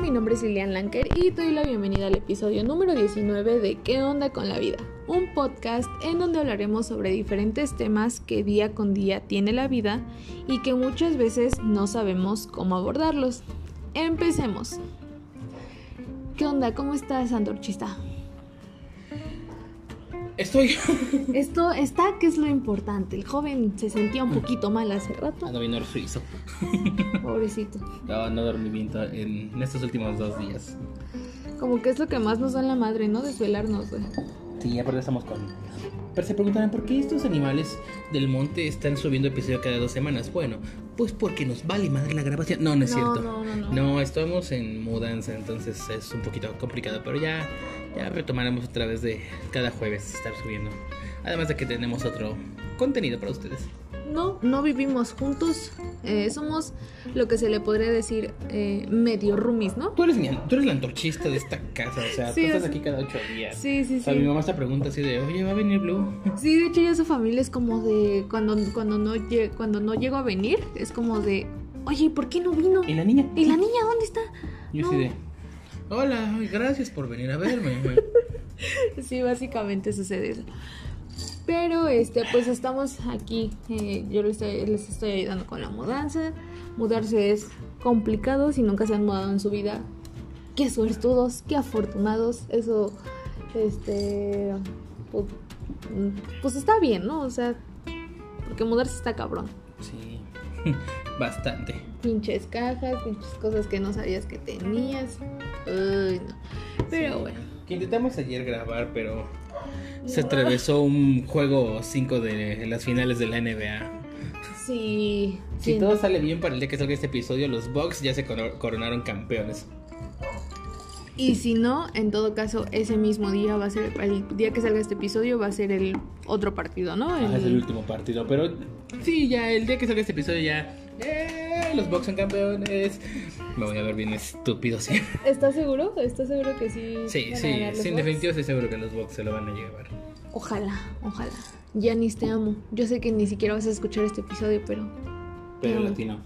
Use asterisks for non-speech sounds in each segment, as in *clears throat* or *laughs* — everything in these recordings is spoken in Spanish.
mi nombre es Lilian Lanker y doy la bienvenida al episodio número 19 de ¿Qué onda con la vida? Un podcast en donde hablaremos sobre diferentes temas que día con día tiene la vida y que muchas veces no sabemos cómo abordarlos. Empecemos. ¿Qué onda? ¿Cómo estás, Antorchista? Estoy. Esto está, que es lo importante. El joven se sentía un poquito mal hace rato. Ando bien friso. Pobrecito. No, no dormí bien en estos últimos dos días. Como que es lo que más nos da la madre, ¿no? Desvelarnos, güey. Sí, aparte estamos con. Pero se preguntarán por qué estos animales del monte están subiendo episodio cada dos semanas. Bueno, pues porque nos vale madre la grabación. No, no es No, cierto. no, no, no. No, estamos en mudanza, entonces es un poquito complicado, pero ya, ya retomaremos otra vez de cada jueves estar subiendo. Además de que tenemos otro contenido para ustedes. No, no vivimos juntos. eh, somos lo que se le podría decir eh, medio roomies, ¿no? Tú eres, mi, tú eres la antorchista de esta casa, o sea, Sí, tú estás o sea- aquí cada ocho días. Sí, sí, O sea, mi sí. mamá se pregunta así de, oye, ¿va a venir Blue? *laughs* Sí, de hecho ya su familia es como de cuando cuando no cuando no llego a venir es como de, oye, ¿por qué no vino? ¿Y la niña? ¿Y la niña dónde está? Yo No. así de, hola, gracias por venir a verme. güey". *laughs* Sí, básicamente sucede eso. Pero este, pues estamos aquí. eh, yo les estoy, les estoy ayudando con la mudanza. Mudarse es complicado si nunca se han mudado en su vida. Qué suertudos, qué afortunados. Eso, este, pues, pues está bien, ¿no? O sea, porque mudarse está cabrón. Sí, *laughs* bastante. Pinches cajas, pinches cosas que no sabías que tenías. Uy, no. Pero Sí. bueno. Que intentamos ayer grabar, pero se atravesó un juego 5 de las finales de la NBA. Sí. Si sí, todo sale bien para el día que salga este episodio, los Bucks ya se coro- coronaron campeones. Y si no, en todo caso, ese mismo día va a ser, el día que salga este episodio va a ser el otro partido, ¿no? Ajá, es el último partido, pero sí, ya el día que salga este episodio ya... ¡eh! Los son campeones. Me voy a ver bien estúpido, sí. ¿Estás seguro? ¿Estás seguro que sí? Sí, sí, sí, en definitiva estoy seguro que los Bucks se lo van a llevar. Ojalá, ojalá. Yanis, te amo. Yo sé que ni siquiera vas a escuchar este episodio, pero... Pero No. *laughs* latino.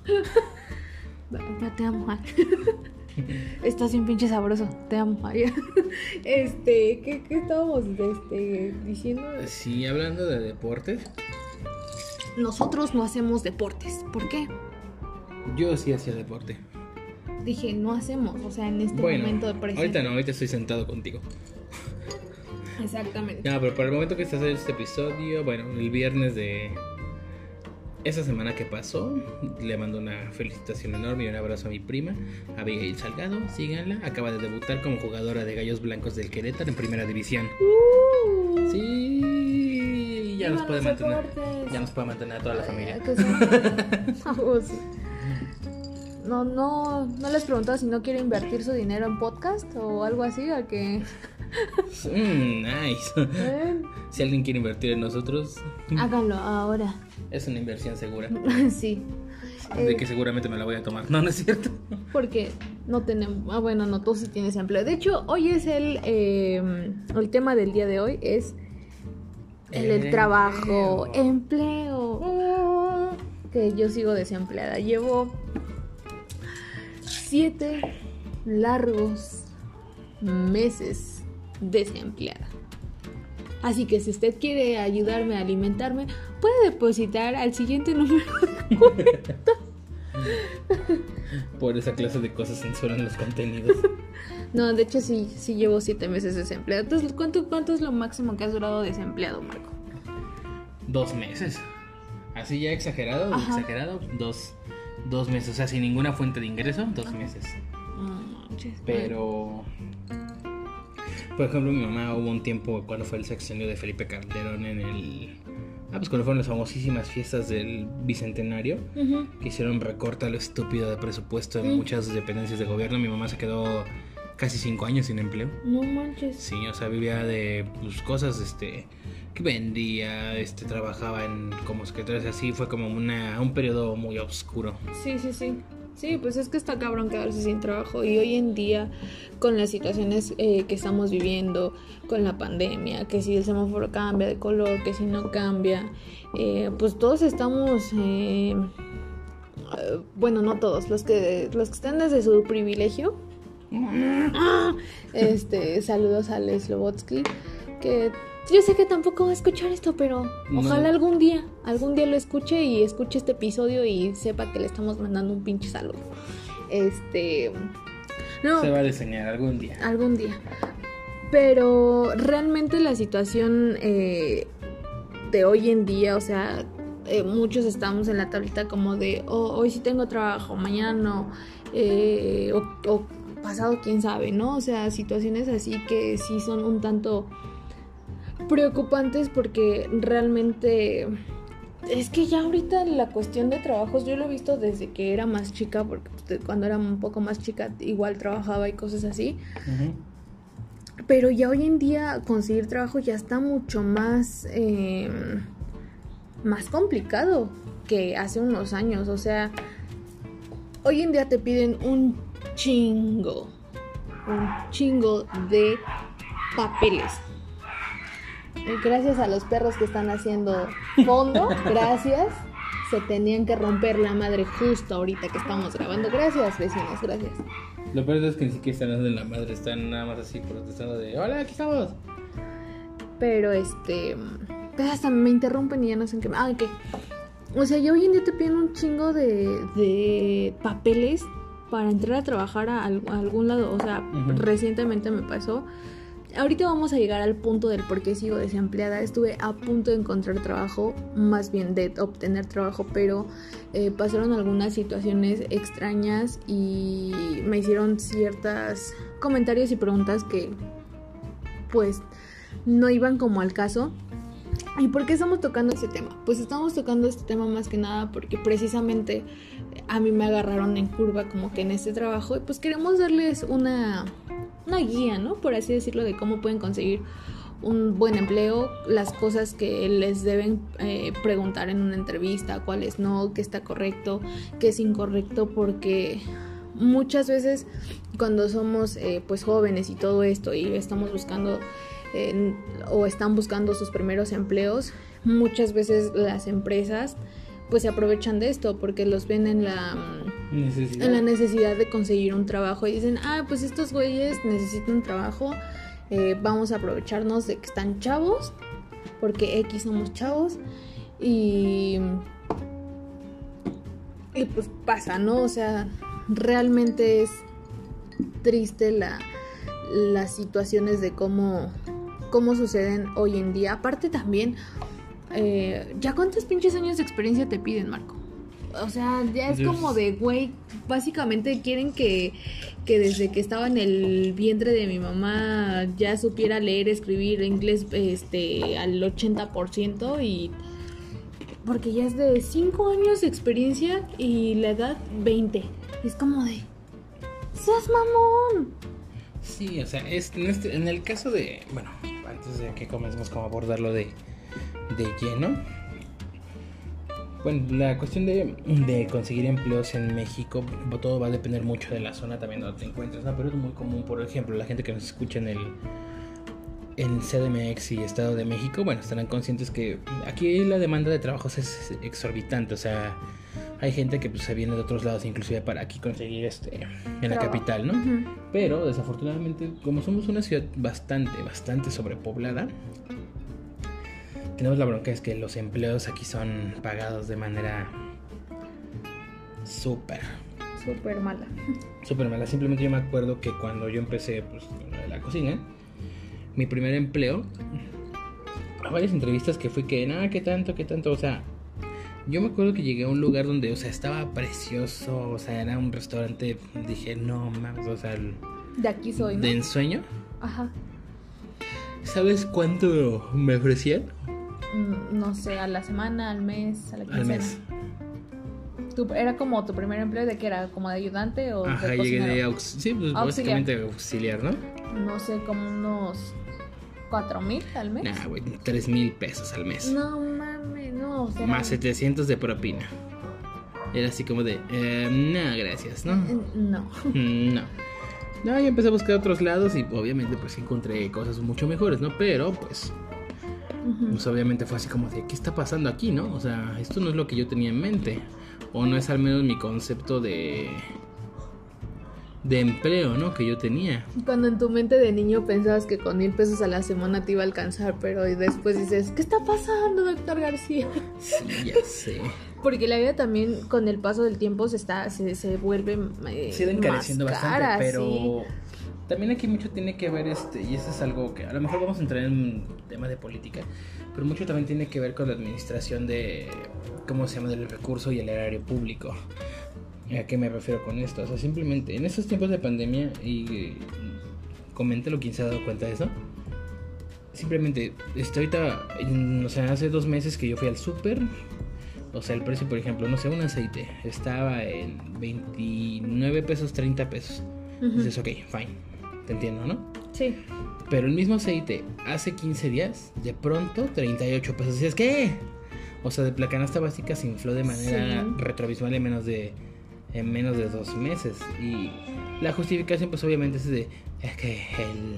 pero te amo. *laughs* Estás bien pinche sabroso. Te amo. *laughs* Este, ¿qué, qué estábamos este, diciendo? Sí, hablando de deportes, Nosotros no hacemos deportes. ¿Por qué? yo sí hacía deporte. Dije, no hacemos. O sea, en este bueno, momento de presente. ahorita no, ahorita estoy sentado contigo. Exactamente. No, pero para el momento que estás haciendo este episodio, bueno, el viernes de esa semana que pasó, le mando una felicitación enorme y un abrazo a mi prima, Abigail Salgado, síganla, acaba de debutar como jugadora de Gallos Blancos del Querétaro en Primera División. Uh. Sí, ya nos puede mantener, ya nos puede mantener a toda la familia. *laughs* No, no, no les preguntaba si no quiere invertir su dinero en podcast o algo así, a que *laughs* Mm, nice. eh, Si alguien quiere invertir en nosotros, háganlo ahora. *laughs* es una inversión segura. sí. De Eh, que seguramente me la voy a tomar. No, no es cierto. porque no tenemos, ah bueno, no, tú sí tienes empleo. De hecho, hoy es el, eh, el tema del día de hoy es el, trabajo, empleo. empleo. Que yo sigo desempleada. Llevo siete largos meses desempleada. Así que si usted quiere ayudarme a alimentarme, puede depositar al siguiente número de cuenta. *laughs* Por esa clase de cosas censuran los contenidos. *laughs* No, de hecho sí, sí llevo siete meses desempleada. Entonces, ¿cuánto, ¿cuánto es lo máximo que has durado desempleado, Marco? Dos meses. Así ya exagerado, Ajá. exagerado, dos, dos meses. O sea, sin ninguna fuente de ingreso, dos meses. Pero, por ejemplo, mi mamá hubo un tiempo cuando fue el sexenio de Felipe Calderón en el... Ah, pues cuando fueron las famosísimas fiestas del Bicentenario, que hicieron recorte a lo estúpido de presupuesto en muchas dependencias de gobierno, mi mamá se quedó casi cinco años sin empleo. No manches. Sí, o sea, vivía de pues, cosas, este, que vendía, este, trabajaba en como secretaria, así fue como una, un periodo muy oscuro. Sí, sí, sí. Sí, pues es que está cabrón quedarse sin trabajo y hoy en día con las situaciones eh, que estamos viviendo, con la pandemia, que si el semáforo cambia de color, que si no cambia, eh, pues todos estamos, eh, eh, bueno, no todos, los que, los que están desde su privilegio, *laughs* Este, saludos a Les Lobotsky, que yo sé que tampoco va a escuchar esto, pero No. ojalá algún día, algún día lo escuche y escuche este episodio y sepa que le estamos mandando un pinche saludo. Este, no, Se va a diseñar algún día. algún día. Pero realmente la situación eh, de hoy en día, o sea, eh, muchos estamos en la tablita como de, "Oh, hoy sí tengo trabajo, mañana no, eh, o, o pasado quién sabe, ¿no? O sea, situaciones así que sí son un tanto preocupantes porque realmente... Es que ya ahorita la cuestión de trabajos yo lo he visto desde que era más chica, porque cuando era un poco más chica igual trabajaba y cosas así. Pero ya hoy en día conseguir trabajo ya está mucho más, eh, más complicado que hace unos años. O sea, hoy en día te piden un chingo, un chingo de papeles. Eh, Gracias a los perros que están haciendo fondo, *laughs* gracias. Se tenían que romper la madre justo ahorita que estamos grabando. Gracias, vecinos, gracias. Lo peor es que ni siquiera están dando en la madre, están nada más así protestando de Hola, aquí estamos. Pero este. pero hasta me interrumpen y ya no sé en qué. Ah, ok. O sea, ya hoy en día te piden un chingo de, de papeles para entrar a trabajar a, al- a algún lado. O sea, recientemente me pasó. Ahorita vamos a llegar al punto del por qué sigo desempleada. Estuve a punto de encontrar trabajo, más bien de obtener trabajo, pero eh, pasaron algunas situaciones extrañas y me hicieron ciertas comentarios y preguntas que pues no iban como al caso. ¿Y por qué estamos tocando este tema? Pues estamos tocando este tema más que nada porque precisamente a mí me agarraron en curva como que en este trabajo y pues queremos darles una, una guía, ¿no? Por así decirlo, de cómo pueden conseguir un buen empleo, las cosas que les deben eh, preguntar en una entrevista, cuáles no, qué está correcto, qué es incorrecto, porque muchas veces cuando somos eh, pues jóvenes y todo esto y estamos buscando o están buscando sus primeros empleos, muchas veces las empresas pues se aprovechan de esto porque los ven en la Necesidad. en la necesidad de conseguir un trabajo y dicen, ah, pues estos güeyes necesitan trabajo, eh, vamos a aprovecharnos de que están chavos, porque X somos chavos, y, y pues pasa, ¿no? O sea, realmente es triste la, las situaciones de cómo, cómo suceden hoy en día. Aparte también, eh, ¿ya cuántos pinches años de experiencia te piden, Marco? O sea, ya es como de, güey, básicamente quieren que, que desde que estaba en el vientre de mi mamá ya supiera leer, escribir inglés este, al 80% y... Porque ya es de 5 años de experiencia y la edad 20. Es como de... ¡Seas mamón! Sí, o sea, es, en, este- en el caso de. Bueno, antes de que comencemos como a abordarlo de, de lleno. Bueno, la cuestión de, de conseguir empleos en México, todo va a depender mucho de la zona también donde te encuentres, ¿no? Pero es muy común, por ejemplo, la gente que nos escucha en el en CDMX y Estado de México, bueno, estarán conscientes que aquí la demanda de trabajos es exorbitante, o sea, hay gente que pues, se viene de otros lados, inclusive para aquí conseguir este en la capital, ¿no? Ujú. Pero desafortunadamente, como somos una ciudad bastante, bastante sobrepoblada, tenemos la bronca es que los empleos aquí son pagados de manera súper, Súper mala. súper mala. Simplemente yo me acuerdo que cuando yo empecé pues, con la cocina, mi primer empleo, a varias entrevistas que fui que, nada, qué tanto, qué tanto, o sea, yo me acuerdo que llegué a un lugar donde, o sea, estaba precioso, o sea, era un restaurante, dije, no mames, o sea, el- De aquí soy, ¿no? de ensueño. Ajá. ¿Sabes cuánto me ofrecían? Mm, No sé, a la semana, al mes, a la Al quincena. mes. Tu- ¿Era como tu primer empleo de que era como de ayudante o Ajá, de llegué de aux sí, pues Auxiliar. básicamente auxiliar, ¿no? No sé, como unos cuatro mil al mes. Nah, güey, tres mil pesos al mes. No mames, no. Más 700 de propina. Era así como de, eh, no, gracias, ¿no? eh, No. Mm, No. No, yo empecé a buscar otros lados y obviamente pues encontré cosas mucho mejores, ¿no? Pero pues, Pues obviamente fue así como de, ¿qué está pasando aquí, no? O sea, esto no es lo que yo tenía en mente. O no es al menos mi concepto de... de empleo, ¿no? Que yo tenía. Cuando en tu mente de niño pensabas que con mil pesos a la semana te iba a alcanzar, pero y después dices, ¿qué está pasando, doctor García? Sí, ya *laughs* sé. Porque la vida también con el paso del tiempo se está se, se vuelve eh, Se ha ido encareciendo más bastante, pero sí. También aquí mucho tiene que ver, este, y eso es algo que a lo mejor vamos a entrar en un tema de política, pero mucho también tiene que ver con la administración de, ¿cómo se llama?, del recurso y el erario público. ¿A qué me refiero con esto? O sea, simplemente en estos tiempos de pandemia, y coméntelo quien se ha dado cuenta de eso, simplemente, estoy ahorita, o sea, hace dos meses que yo fui al súper, o sea, el precio, por ejemplo, no sé, un aceite estaba en 29 pesos, 30 pesos. Dices, ok, fine, te entiendo, ¿no? Sí. Pero el mismo aceite hace 15 días, de pronto 38 pesos. Dices, ¿qué? O sea, de la canasta básica se infló de manera Sí. retrovisual en menos de en menos de dos meses. Y la justificación, pues obviamente es de, es que el,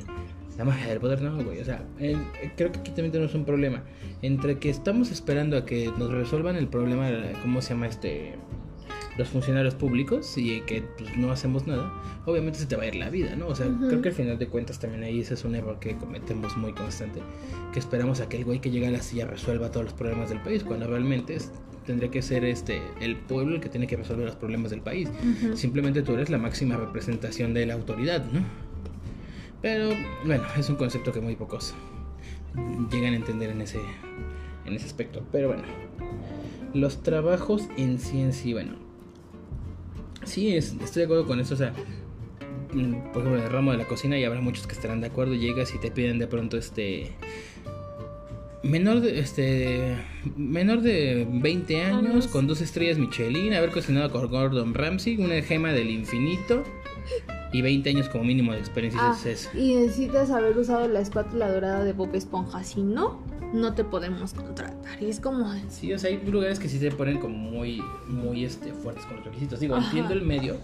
la magia del poder, no, güey. O sea, el- creo que aquí también tenemos un problema. Entre que estamos esperando a que nos resuelvan el problema, ¿cómo se llama este? Los funcionarios públicos y que pues, no hacemos nada, obviamente se te va a ir la vida, ¿no? O sea, creo que al final de cuentas también ahí ese es un error que cometemos muy constante, que esperamos a que el güey que llega a la silla resuelva todos los problemas del país, cuando realmente es- tendría que ser este el pueblo el que tiene que resolver los problemas del país. Simplemente tú eres la máxima representación de la autoridad, ¿no? Pero bueno, es un concepto que muy pocos llegan a entender en ese, en ese aspecto. Pero bueno, los trabajos en sí en sí, bueno. Sí, es- estoy de acuerdo con eso. O sea, mm, por ejemplo, en el ramo de la cocina, y habrá muchos que estarán de acuerdo. Llegas y te piden de pronto este. Menor de, este, menor de 20 años, con dos estrellas Michelin, haber cocinado con Gordon Ramsay, una gema del infinito y 20 años como mínimo de experiencia. Ah, es- y necesitas haber usado la espátula dorada de Bob Esponja. Si no, no te podemos contratar. Y es como. Sí, o sea, hay lugares que sí se ponen como muy, muy este, fuertes con los requisitos. Digo, Ajá. entiendo el medio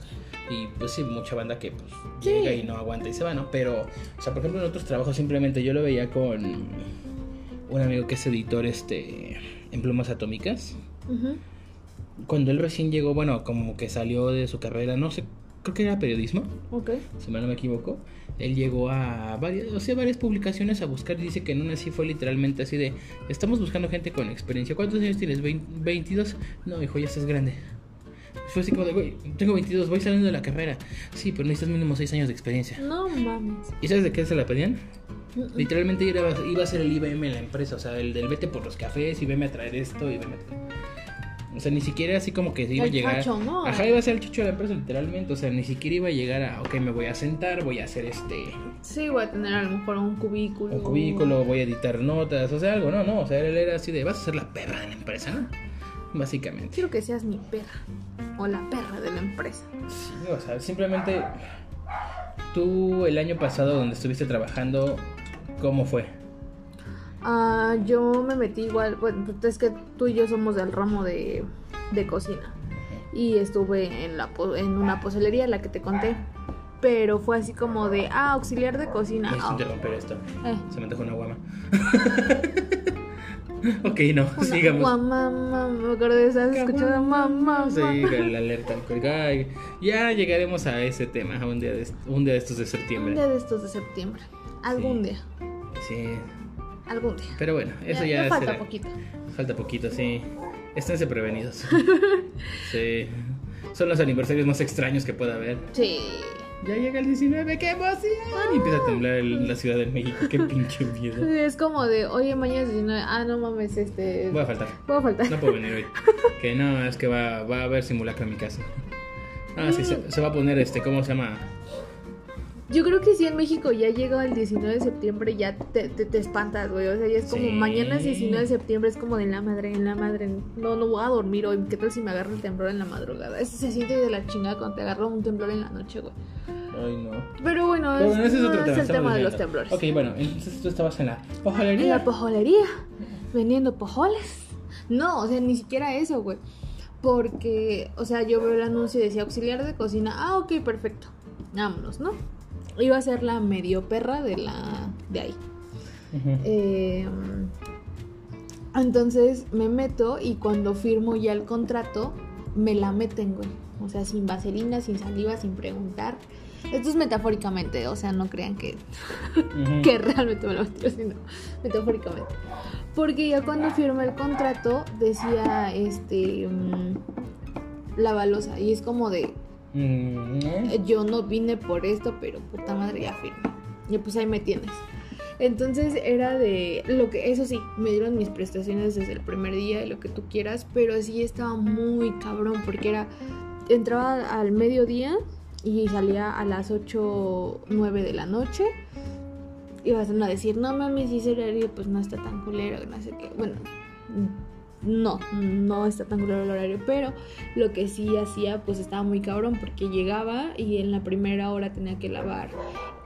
y pues sí, mucha banda que pues Sí. llega y no aguanta y se va, ¿no? Pero, o sea, por ejemplo, en otros trabajos simplemente yo lo veía con un amigo que es editor este, en plumas atómicas. Cuando él recién llegó, bueno, como que salió de su carrera, no sé, creo que era periodismo, Ok. si mal no me equivoco. Él llegó a varias, o sea, varias publicaciones a buscar y dice que en una sí fue literalmente así de, estamos buscando gente con experiencia. ¿Cuántos años tienes? ¿Vein- ¿22? No, hijo, ya estás grande. Fue así como de, güey, tengo 22, voy saliendo de la carrera. Sí, pero necesitas mínimo 6 años de experiencia. No mames. ¿Y sabes de qué se la pedían? Literalmente iba, iba a ser el IBM en la empresa, o sea, el del vete por los cafés y veme a traer esto y veme a traer... O sea, ni siquiera así como que iba a llegar... chacho, ¿no? Ajá, iba a ser el chicho de la empresa literalmente, o sea, ni siquiera iba a llegar a, ok, me voy a sentar, voy a hacer este... Sí, voy a tener a lo mejor un cubículo. Un cubículo, voy a editar notas, o sea, algo, no, no, o sea, él era así de, vas a ser la perra de la empresa, ¿no? Básicamente. Quiero que seas mi perra. O la perra de la empresa. Sí, o sea, simplemente tú el año pasado donde estuviste trabajando, ¿cómo fue? Ah, yo me metí igual. Bueno, es que tú y yo somos del ramo de, de cocina. Y estuve en, la, en una pozelería, la que te conté. Pero fue así como de, ah, auxiliar de cocina. Necesito Ah, interromper esto. eh. Se me antojó una guama. *laughs* ok, no, Una sigamos. guamama, me acuerdo de esa escuchada mamá. Sí, la alerta. Ya llegaremos a ese tema un día de, un día de estos de Un septiembre. día de estos de septiembre. Algún Sí. día. Sí, Algún día. pero bueno, eso ya, falta será- poquito. Falta poquito, sí. Esténse prevenidos. *laughs* sí. Son los aniversarios más extraños que pueda haber. Sí. Ya llega el 19, ¡qué emoción! Y empieza a temblar el- la Ciudad de México. ¡Qué pinche miedo! Es como de, oye, mañana es 19. Ah, no mames, este. Voy a faltar. Voy a faltar. No puedo venir hoy. *laughs* Que no, es que va, va a haber simulacro en mi casa. Ah, sí, se, se va a poner este, ¿cómo se llama? Yo creo que si en México ya llega el 19 de septiembre, ya te, te, te espantas, güey. O sea, ya es como Sí. mañana es 19 de septiembre, es como de la madre, en la madre. No, no voy a dormir hoy. ¿Qué tal si me agarra el temblor en la madrugada? Eso se siente de la chingada cuando te agarra un temblor en la noche, güey. Ay, no. Pero bueno, Pero es, ese es no otro tema. es el tema de los temblores. Ok, bueno, entonces tú estabas en la En hojalería. la pojolería, vendiendo pojoles. No, o sea, ni siquiera eso, güey. Porque, o sea, yo veo el anuncio y decía auxiliar de cocina. Ah, ok, perfecto. Vámonos, ¿no? Iba a ser la medio perra de la de ahí. Eh, entonces me meto y cuando firmo ya el contrato, me la meten, güey. O sea, sin vaselina, sin saliva, sin preguntar. Esto es metafóricamente, o sea, no crean que, que realmente me lo estoy haciendo metafóricamente. Porque ya cuando firmé el contrato decía, este, mm, la balosa. Y es como de, Mm, yo no vine por esto, pero puta madre ya firmé. Y pues ahí me tienes. Entonces era de lo que, eso sí, me dieron mis prestaciones desde el primer día y lo que tú quieras, pero sí estaba muy cabrón porque era, entraba al mediodía y salía a las 8, 9 de la noche. Y vas a decir, no mames, ese horario pues no está tan culero, no sé qué. Bueno, no, no está tan culero el horario, pero lo que sí hacía pues estaba muy cabrón porque llegaba y en la primera hora tenía que lavar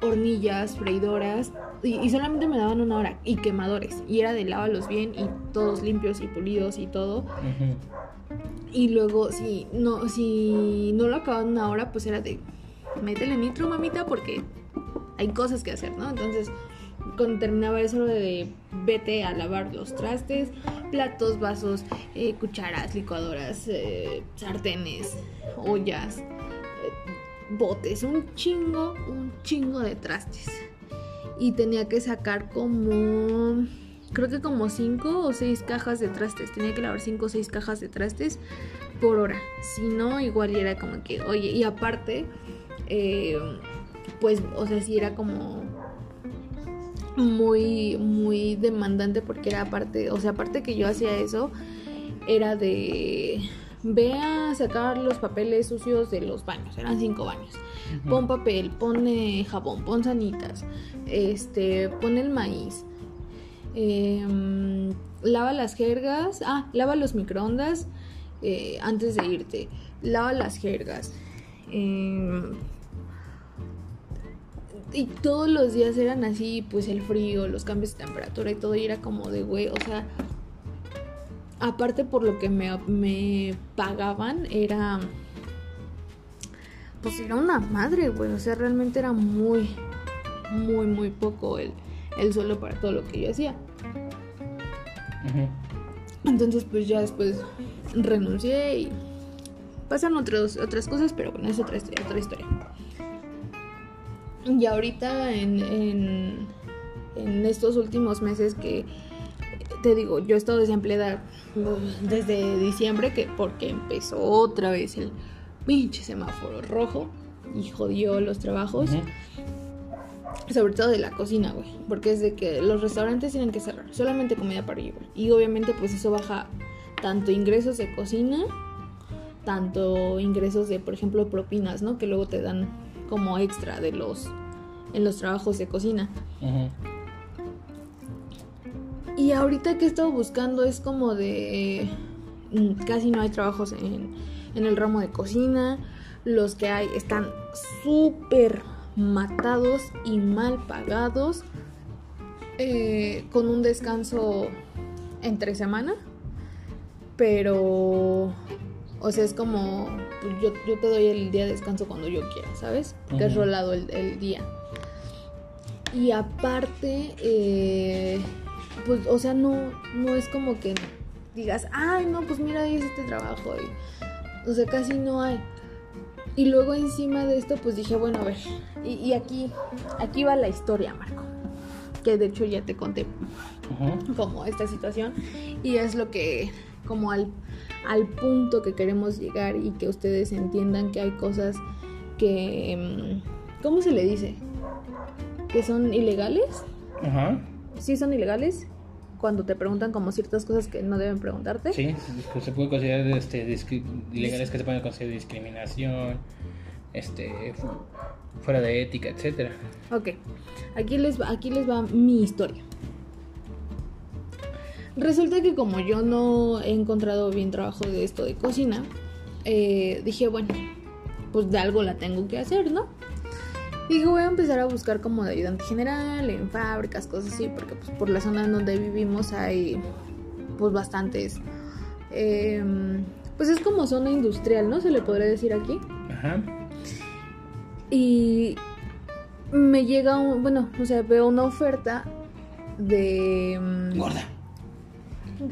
hornillas, freidoras y, y solamente me daban una hora y quemadores y era de lávalos bien y todos limpios y pulidos y todo y luego si no si no lo acababan una hora pues era de métele nitro mamita porque hay cosas que hacer, ¿no? Entonces cuando terminaba eso de vete a lavar los trastes, platos, vasos, eh, cucharas, licuadoras, eh, sartenes, ollas, eh, botes, un chingo, un chingo de trastes. Y tenía que sacar como, creo que como cinco o seis cajas de trastes. Tenía que lavar cinco o seis cajas de trastes por hora. Si no, igual era como que, oye, y aparte, pues, o sea, sí era como muy, muy demandante porque era aparte, o sea, aparte que yo hacía eso, era de ve a sacar los papeles sucios de los baños, eran cinco baños. Pon papel, pon eh, jabón, pon sanitas, este, pon el maíz, em, lava las jergas, ah, lava los microondas eh, antes de irte, lava las jergas. Y todos los días eran así, pues el frío, los cambios de temperatura y todo, y era como de, güey, o sea, aparte por lo que me, me pagaban, era, pues era una madre, güey, o sea, realmente era muy, muy, muy poco el, el sueldo para todo lo que yo hacía. Entonces, pues ya después renuncié y pasan otros, otras cosas, pero bueno, es otra. Otra historia. Y ahorita en, en, en estos últimos meses que te digo, yo he estado desempleada uh, desde diciembre, que porque empezó otra vez el pinche semáforo rojo y jodió los trabajos. Sobre todo de la cocina, güey. Porque es de que los restaurantes tienen que cerrar. Solamente comida para llevar. Y obviamente pues eso baja tanto ingresos de cocina, tanto ingresos de, por ejemplo, propinas, ¿no? Que luego te dan como extra de los en los trabajos de cocina. Y ahorita que he estado buscando es como de mm, casi no hay trabajos en, en el ramo de cocina. Los que hay están súper matados y mal pagados. eh, con un descanso entre semana. Pero, o sea, es como, pues, yo, yo te doy el día de descanso cuando yo quiera, ¿sabes? Porque es Ujú. rolado el, el día. Y aparte, eh, pues, o sea, no, no es como que digas, ay, no, pues mira, ahí es este trabajo. Y, o sea, casi no hay. Y luego encima de esto, pues dije, bueno, a ver, y, y aquí, aquí va la historia, Marco. Que de hecho ya te conté como esta situación. Y es lo que, como al, al punto que queremos llegar y que ustedes entiendan que hay cosas que, mm, ¿cómo se le dice? Que son ilegales. Ajá. Sí son ilegales cuando te preguntan como ciertas cosas que no deben preguntarte. Sí, se- se puede considerar este, ilegales que se pueden considerar discriminación, este, fu- fuera de ética, etcétera. Ok, aquí les, va, aquí les va mi historia. Resulta que como yo no he encontrado bien trabajo de esto de cocina, eh, dije, bueno, pues de algo la tengo que hacer, ¿no? Dije, voy a empezar a buscar como de ayudante general, en fábricas, cosas así, porque pues por la zona en donde vivimos hay pues bastantes... eh, pues es como zona industrial, ¿no? Se le podría decir aquí. Ajá. Y me llega un, bueno, o sea, veo una oferta de mm, Gorda.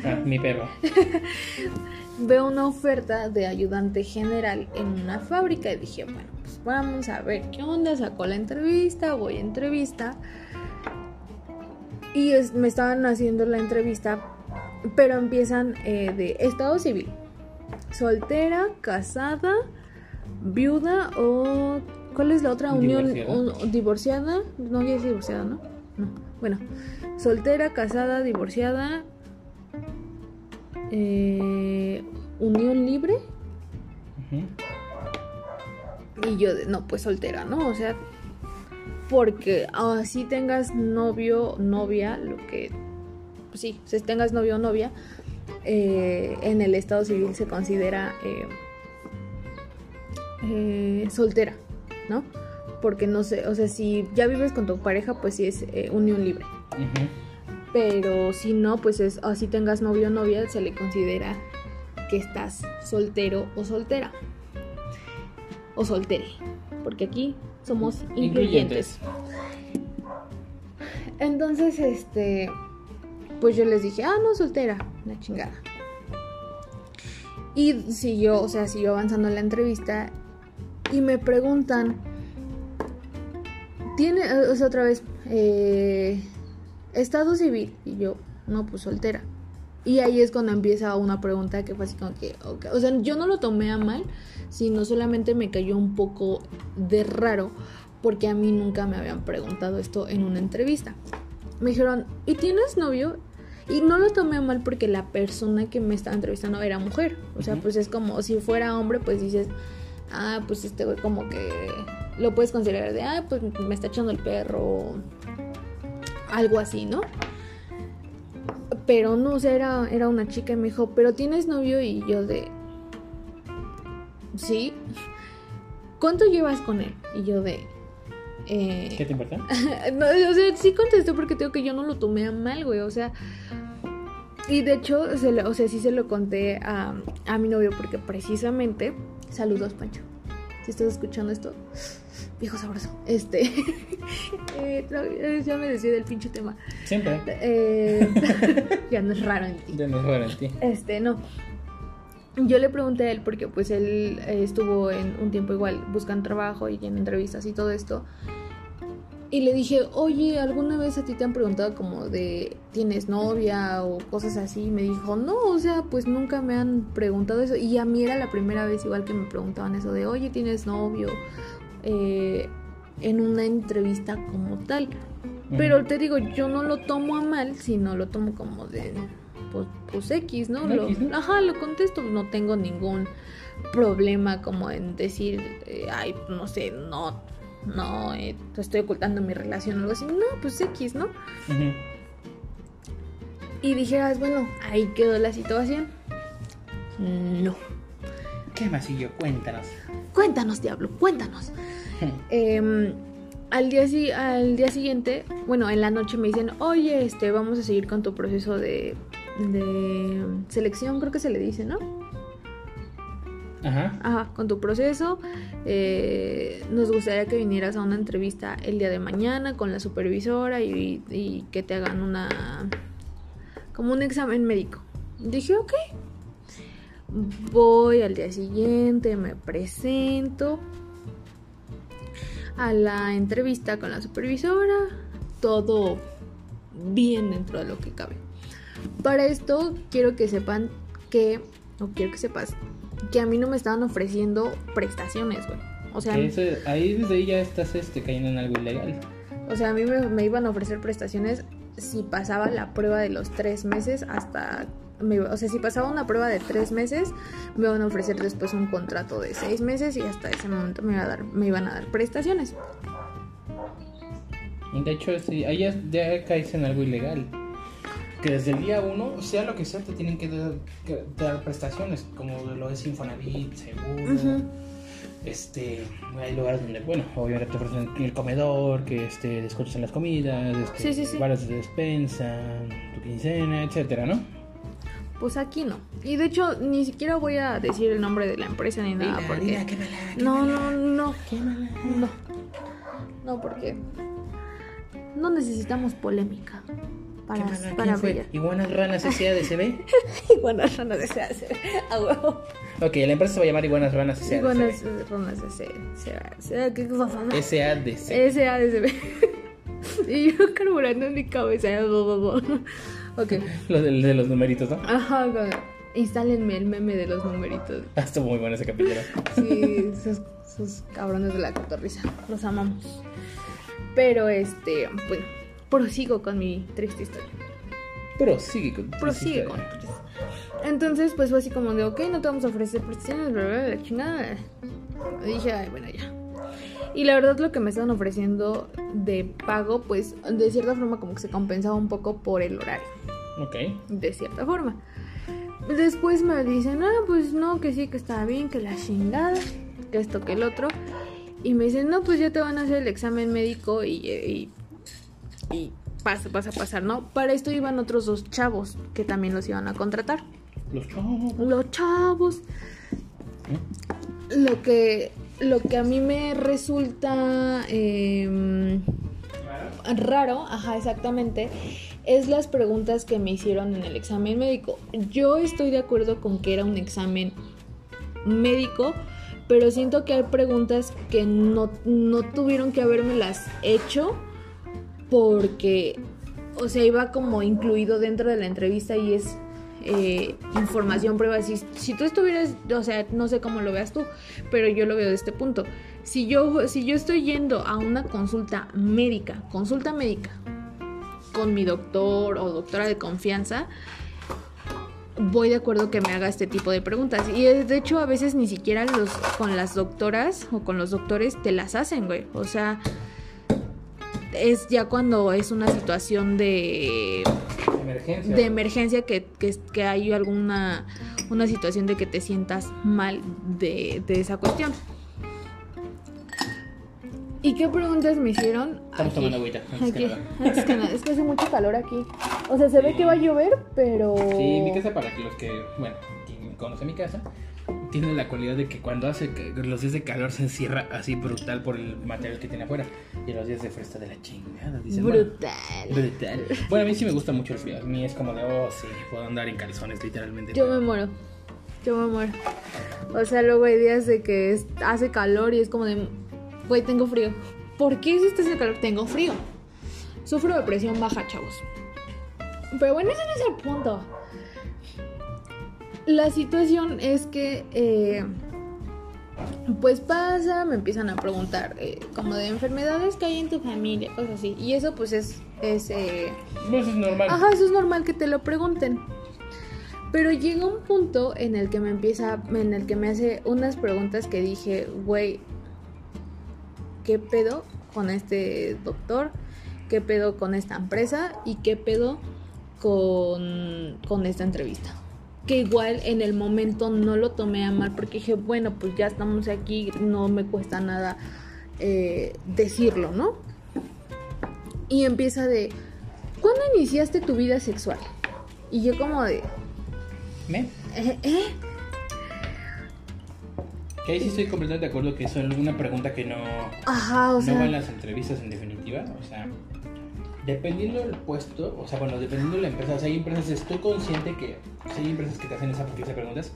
Ah, mi perro. *laughs* veo una oferta de ayudante general en una fábrica y dije, bueno, pues vamos a ver qué onda, sacó la entrevista, voy a entrevista. Y me estaban haciendo la entrevista, pero empiezan eh, de estado civil. Soltera, casada, viuda o... ¿Cuál es la otra unión? Divorciada. No, ya es divorciada, ¿no? No. Bueno, soltera, casada, divorciada, eh, unión libre. Y yo, no, pues soltera, ¿no? O sea, porque así tengas novio, novia, lo que, pues sí, si tengas novio o novia, eh, en el estado civil se considera eh, eh, soltera, ¿no? Porque no sé, o sea, si ya vives con tu pareja, pues sí es unión libre. Pero si no, pues es así tengas novio o novia, se le considera que estás soltero o soltera. O soltere. Porque aquí somos incluyentes. Entonces, este, pues yo les dije, ah, no, soltera, la chingada. Y siguió, o sea, siguió avanzando en la entrevista y me preguntan, ¿tiene, o sea, otra vez, eh, estado civil? Y yo, no, pues soltera. Y ahí es cuando empieza una pregunta que fue así como que, o sea, yo no lo tomé a mal, sino solamente me cayó un poco de raro porque a mí nunca me habían preguntado esto en una entrevista. Me dijeron, ¿y tienes novio? Y no lo tomé a mal porque la persona que me estaba entrevistando era mujer. O sea, pues es como si fuera hombre, pues dices, ah, pues este güey como que lo puedes considerar de, ah, pues me está echando el perro. Algo así, ¿no? Pero no, o sea, era, era una chica y me dijo, pero tienes novio y yo de... Sí. ¿Cuánto llevas con él? Y yo de... Eh... ¿Qué te importa? *laughs* no, o sea, sí contesté porque tengo que yo no lo tomé a mal, güey. O sea... Y de hecho, se o sea, sí se lo conté a, a mi novio porque precisamente... Saludos, Pancho. Si estás escuchando esto, viejo sabroso. Este. *laughs* Eh, ya me decía del pinche tema. Siempre. Eh, *laughs* ya no es raro en ti. Ya no es raro en ti. Este, no. Yo le pregunté a él porque pues él eh, estuvo en un tiempo igual buscando trabajo y en entrevistas y todo esto. Y le dije, oye, ¿alguna vez a ti te han preguntado como de tienes novia o cosas así? Y me dijo, no, o sea, pues nunca me han preguntado eso. Y a mí era la primera vez igual que me preguntaban eso de, oye, ¿tienes novio? Eh, en una entrevista como tal. Pero te digo, yo no lo tomo a mal, sino lo tomo como de, pues, pues X, ¿no? Lo, Ajá, lo contesto, no tengo ningún problema como en decir, eh, ay, no sé, no, no, eh, estoy ocultando mi relación o algo así. No, pues X, ¿no? Y dijeras, bueno, ahí quedó la situación. No. ¿Qué más, yo? Cuéntanos. Cuéntanos, diablo, cuéntanos. Em, al, día, al día siguiente, bueno, en la noche me dicen, oye, este, vamos a seguir con tu proceso de, de selección, creo que se le dice, ¿no? Ajá. Ajá, con tu proceso. Eh, nos gustaría que vinieras a una entrevista el día de mañana con la supervisora y, y que te hagan una. como un examen médico. Dije, ok. Voy al día siguiente, me presento a la entrevista con la supervisora, todo bien dentro de lo que cabe. Para esto quiero que sepan que, o quiero que sepas, que a mí no me estaban ofreciendo prestaciones, güey. O sea, ahí desde ahí ya estás este, cayendo en algo ilegal. O sea, a mí me, me iban a ofrecer prestaciones si pasaba la prueba de los tres meses hasta o sea, si pasaba una prueba de tres meses, me iban a ofrecer después un contrato de seis meses y hasta ese momento me, iba a dar, me iban a dar prestaciones. De hecho, sí, ahí ya, caes en algo ilegal. Que desde el día uno, sea lo que sea, te tienen que dar, prestaciones, como lo es Infonavit, seguro. Este, hay lugares donde, bueno, obviamente te ofrecen el comedor, que este, descuentos en las comidas, este, sí, de despensa, tu quincena, etcétera, ¿no? Pues aquí no. Y de hecho, ni siquiera voy a decir el nombre de la empresa ni nada. porque... no, no, no, no. No, porque no necesitamos polémica. para, para. Iguanas Ranas SADCB. Iguanas ranas de SADCB. *laughs* A huevo. ok, la empresa se va a llamar Iguanas Ranas SADCB. Iguanas ranas de SADCB. ¿Qué cosa? SADC. SADCB. *laughs* Y yo carburando en mi cabeza. Ok. Lo de, de los numeritos, ¿no? Ajá, instálenme el meme de los numeritos. Ah, Estuvo muy bueno ese capítulo. Sí, esos, esos cabrones de la cotorriza. Los amamos. Pero este, bueno, prosigo con mi triste historia. Pero sigue con. Prosigue con. Entonces, pues fue así como de, ok, no te vamos a ofrecer prestaciones, bla, bla, bla, la chingada. Dije, ay, bueno, ya. Y la verdad lo que me estaban ofreciendo de pago, pues de cierta forma como que se compensaba un poco por el horario, Ok. de cierta forma. Después me dicen, ah, pues no, que sí, que está bien, que la chingada, que esto, que el otro. Y me dicen, no, pues ya te van a hacer el examen médico y, y, y pasa, vas a pasar, ¿no? Para esto iban otros dos chavos que también los iban a contratar. Los chavos. Los chavos. Lo que, lo que a mí me resulta em, raro, ajá, exactamente, es las preguntas que me hicieron en el examen médico. Yo estoy de acuerdo con que era un examen médico, pero siento que hay preguntas que no, no tuvieron que habérmelas hecho porque, o sea, iba como incluido dentro de la entrevista y es eh, información prueba. Si, si tú estuvieras, o sea, no sé cómo lo veas tú, pero yo lo veo de este punto. Si yo, si yo estoy yendo a una consulta médica, consulta médica, con mi doctor o doctora de confianza, voy de acuerdo que me haga este tipo de preguntas. Y de hecho, a veces ni siquiera los, con las doctoras o con los doctores te las hacen, güey. O sea, es ya cuando es una situación de Emergencia. de emergencia que, que, que hay alguna una situación de que te sientas mal de, de esa cuestión. ¿Y qué preguntas me hicieron? Estamos Aquí. tomando agüita. Antes que nada. *laughs* Antes que nada, es que hace mucho calor aquí. O sea, se ve que va a llover, pero. Sí, mi casa para los que, bueno, quien conoce mi casa, tiene la cualidad de que cuando hace los días de calor se encierra así brutal por el material que tiene afuera. Y los días de frío está de la chingada, dicen. bueno, Brutal. brutal. Bueno, a mí sí me gusta mucho el frío. A mí es como de, oh, sí, puedo andar en calzones literalmente. Yo me muero. Yo me muero. O sea, luego hay días de que es- hace calor y es como de, güey, tengo frío. ¿Por qué si está haciendo calor? Tengo frío. Sufro de presión baja, chavos. Pero bueno, ese no es el punto. La situación es que, eh, pues pasa, me empiezan a preguntar eh, como de enfermedades que hay en tu familia, cosas así. Y eso pues es, es eh, Pues es normal. Ajá, eso es normal que te lo pregunten. Pero llega un punto en el que me empieza, en el que me hace unas preguntas que dije, güey, ¿qué pedo con este doctor? ¿Qué pedo con esta empresa? ¿Y qué pedo con, con esta entrevista? Que igual en el momento no lo tomé a mal porque dije, bueno, pues ya estamos aquí, no me cuesta nada eh, decirlo, ¿no? Y empieza de, ¿cuándo iniciaste tu vida sexual? Y yo como de, ¿Me? ¿eh? ¿eh? Que ahí sí estoy completamente de acuerdo que eso es una pregunta que no, Ajá, o no sea... va en las entrevistas en definitiva. O sea, dependiendo del puesto, o sea, bueno, dependiendo de la empresa, o sea, hay empresas, estoy consciente que hay empresas que te hacen esa de preguntas,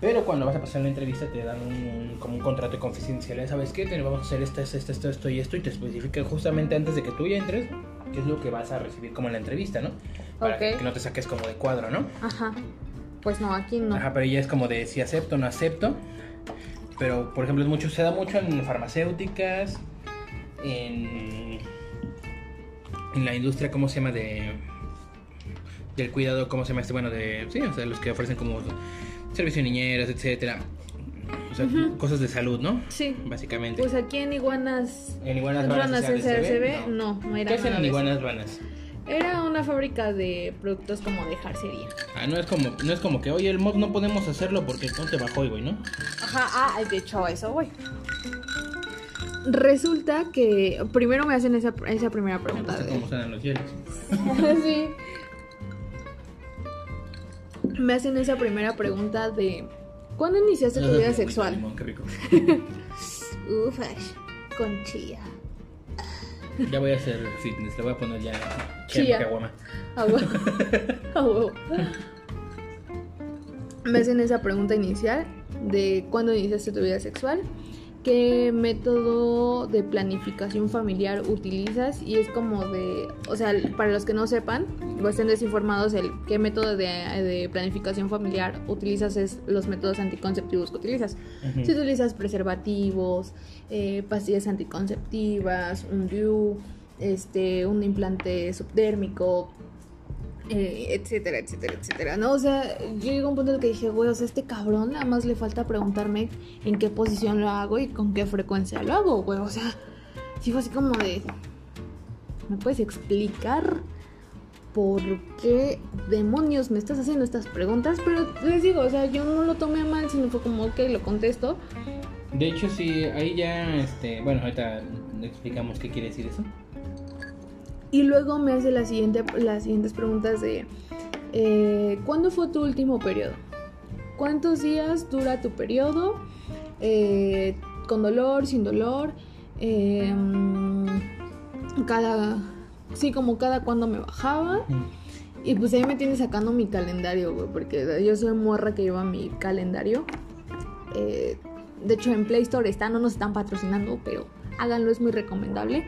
pero cuando vas a pasar la entrevista te dan un, como un contrato de confidencialidad, ¿sabes qué? Te vamos a hacer esto, esto, esto, esto, y esto, y te especifican justamente antes de que tú ya entres qué es lo que vas a recibir como en la entrevista, ¿no? Para que no te saques como de cuadro, ¿no? Ajá. Pues no, aquí no. Ajá, pero ya es como de si acepto o no acepto. Pero, por ejemplo, es mucho, se da mucho en farmacéuticas, en, en la industria, ¿cómo se llama? De, del cuidado, ¿cómo se llama este? Bueno, de, sí, o sea, los que ofrecen como servicio de niñeras, etcétera. O sea, cosas de salud, ¿no? Sí. Básicamente. Pues aquí en Iguanas... en Iguanas Ranas Vanas SRCB, no, no era ¿Qué hacen en. Iguanas Vanas? Era una fábrica de productos como de jarcería. Ah, no es como, no es como que, oye, el mod no podemos hacerlo porque no te bajó güey, ¿no? Ajá, ah, de hecho eso voy. Resulta que primero me hacen esa, esa primera Me pregunta. de- cómo suenan los hielos. sí. Me hacen esa primera pregunta de ¿Cuándo iniciaste tu vida sexual? Limón, qué rico. *laughs* Uf, con chía. Ya voy a hacer fitness, le voy a poner ya Chía. caguama. A huevo. A *laughs* huevo. Me hacen esa pregunta inicial de cuándo iniciaste tu vida sexual, qué método de planificación familiar utilizas y es como de, o sea, para los que no sepan o estén desinformados, el qué método de, de planificación familiar utilizas es los métodos anticonceptivos que utilizas. Si utilizas preservativos, eh, pastillas anticonceptivas, un DIU, este, un implante subdérmico, eh, etcétera, etcétera, etcétera, ¿no? O sea, yo llego a un punto en el que dije, güey, o sea, este cabrón nada más le falta preguntarme en qué posición lo hago y con qué frecuencia lo hago, güey, o sea, sí fue así como de, ¿me puedes explicar por qué demonios me estás haciendo estas preguntas? Pero les digo, o sea, yo no lo tomé mal, sino fue como, ok, lo contesto. De hecho, sí, ahí ya, este, bueno, ahorita explicamos qué quiere decir eso. Y luego me hace la siguiente, las siguientes preguntas de eh, ¿cuándo fue tu último periodo? ¿Cuántos días dura tu periodo? Eh, ¿Con dolor? ¿Sin dolor? Eh, cada... Sí, como cada cuando me bajaba. Y pues ahí me tiene sacando mi calendario, güey, porque yo soy morra que lleva mi calendario. Eh, de hecho, en Play Store está, no nos están patrocinando, pero háganlo, es muy recomendable.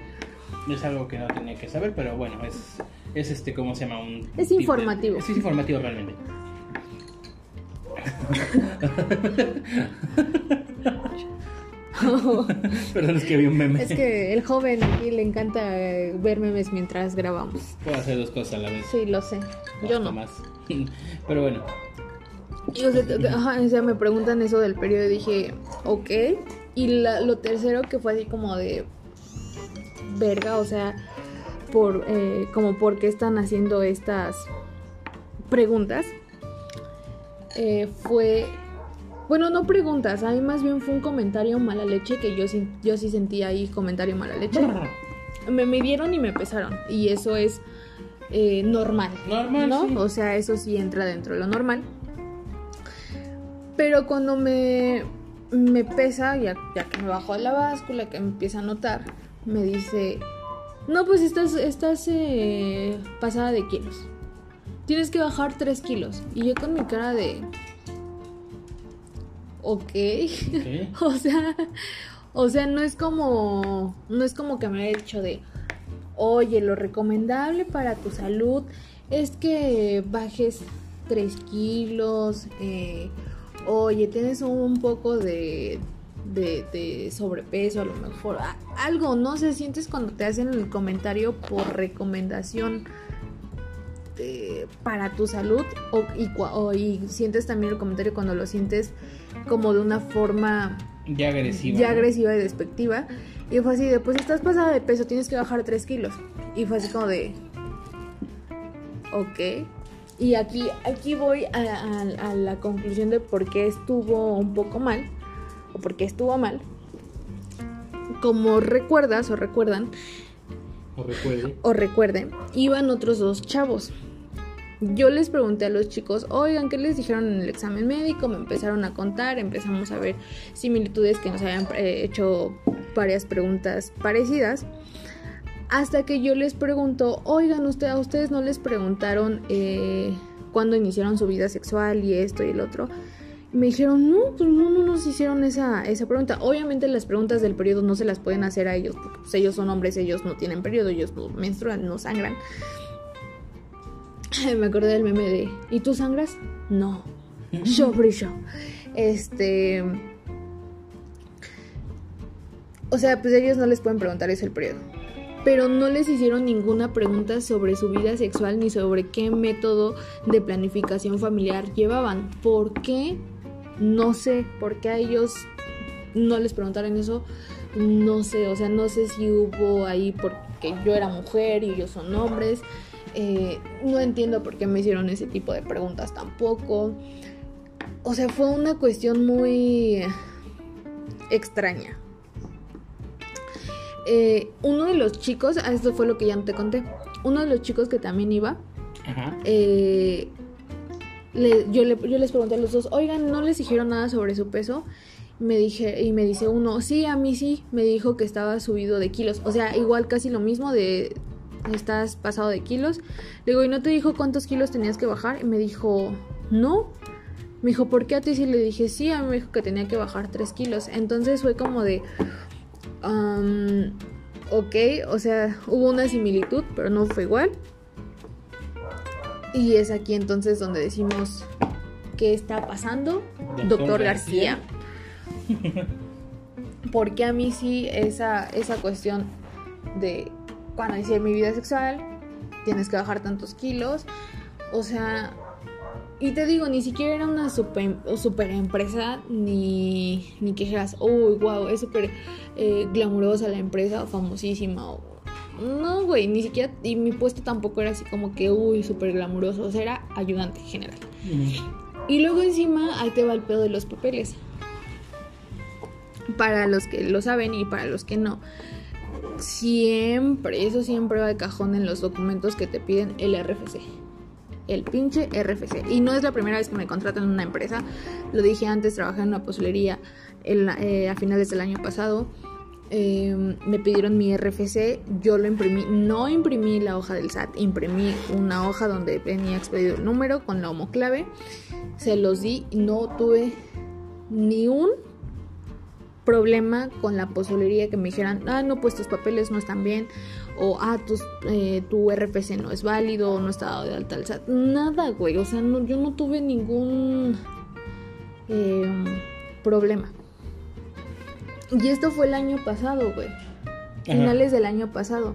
Es algo que no tenía que saber, pero bueno, es, es este, ¿cómo se llama? Un Es tip de- informativo. Es informativo realmente. *laughs* Perdón, es que vi un meme. Es que el joven aquí le encanta eh, ver memes mientras grabamos. Puedo hacer dos cosas a la vez. Sí, lo sé. Yo no. Más. Pero bueno, Y, o sea, te- te- ajá, o sea, me preguntan eso del periodo y dije, ok. Y la- lo tercero que fue así como de verga, o sea, por eh, como por qué están haciendo estas preguntas, eh, fue, bueno, no preguntas, a mí más bien fue un comentario mala leche que yo, sí- yo sí sentí ahí comentario mala leche. Me midieron y me pesaron y eso es eh, normal. Normal, ¿no? sí. O sea, eso sí entra dentro de lo normal. Pero cuando me, me pesa, ya, ya que me bajo la báscula, que me empieza a notar, me dice, no, pues estás, estás eh, pasada de kilos. Tienes que bajar 3 kilos. Y yo con mi cara de... Ok. ok. *laughs* O sea, o sea, no es como, no es como que me haya dicho de, oye, lo recomendable para tu salud es que bajes 3 kilos, eh, oye, tienes un poco de, de, de sobrepeso, a lo mejor, a- algo, no sé, sientes cuando te hacen el comentario por recomendación de- para tu salud o, y, cua- o- y sientes también el comentario cuando lo sientes como de una forma Ya agresiva. ya ¿no? agresiva y despectiva. Y fue así de, pues estás pasada de peso, tienes que bajar 3 kilos. Y fue así como de, ok. Y aquí, aquí voy a, a- a la conclusión de por qué estuvo un poco mal, o por qué estuvo mal. Como recuerdas o recuerdan, O recuerde. o recuerden, iban otros dos chavos. Yo les pregunté a los chicos, oigan, ¿qué les dijeron en el examen médico? Me empezaron a contar, empezamos a ver similitudes que nos habían eh, hecho varias preguntas parecidas. Hasta que yo les pregunto, oigan, usted, a ustedes no les preguntaron eh, cuándo iniciaron su vida sexual y esto y el otro. Me dijeron, no, pues no, no nos hicieron esa, esa pregunta. Obviamente las preguntas del periodo no se las pueden hacer a ellos, porque pues, ellos son hombres, ellos no tienen periodo, ellos no menstruan, no sangran. *laughs* Me acordé del meme de, ¿y tú sangras? No. *laughs* Yo brillo. Este... O sea, pues ellos no les pueden preguntar eso el periodo. Pero no les hicieron ninguna pregunta sobre su vida sexual ni sobre qué método de planificación familiar llevaban. ¿Por qué? No sé. ¿Por qué a ellos no les preguntaron eso? No sé. O sea, no sé si hubo ahí porque yo era mujer y ellos son hombres. Eh, no entiendo por qué me hicieron ese tipo de preguntas tampoco. O sea, fue una cuestión muy extraña. Eh, uno de los chicos, ah, esto fue lo que ya no te conté. Uno de los chicos que también iba, Ajá. eh, yo les pregunté a los dos, oigan, ¿no les dijeron nada sobre su peso? Me dije, y me dice uno, sí, a mí sí, me dijo que estaba subido de kilos. O sea, igual casi lo mismo de estás pasado de kilos. Le digo, ¿y no te dijo cuántos kilos tenías que bajar? Y me dijo, no. Me dijo, ¿por qué a ti sí? Le dije, sí, a mí me dijo que tenía que bajar 3 kilos. Entonces fue como de, um, ok, o sea, hubo una similitud, pero no fue igual. Y es aquí entonces donde decimos, ¿qué está pasando? Doctor Doctor, García. García. *laughs* Porque a mí sí esa, esa cuestión de cuando inicié mi vida sexual, tienes que bajar tantos kilos. O sea, y te digo, ni siquiera era una super, super empresa, ni, ni que dijeras, uy, wow, es súper eh, glamurosa la empresa, famosísima. o- no, güey, ni siquiera, y mi puesto tampoco era así como que, uy, súper glamuroso, o sea, era ayudante general. Y luego encima, ahí te va el pedo de los papeles. Para los que lo saben y para los que no. Siempre, eso siempre va de cajón en los documentos que te piden el RFC. El pinche RFC. Y no es la primera vez que me contratan en una empresa. Lo dije antes, trabajé en una en la- eh, a finales del año pasado. Eh, me pidieron mi RFC, yo lo imprimí, no imprimí la hoja del SAT, imprimí una hoja donde venía expedido el número con la homoclave, se los di, no tuve ni un problema con la pozolería que me dijeran, ah, no, pues tus papeles no están bien, o ah, tus, eh, tu RFC no es válido, o no está dado de alta al SAT, nada, güey, o sea, no, yo no tuve ningún eh, problema. Y esto fue el año pasado, güey. Finales del año pasado.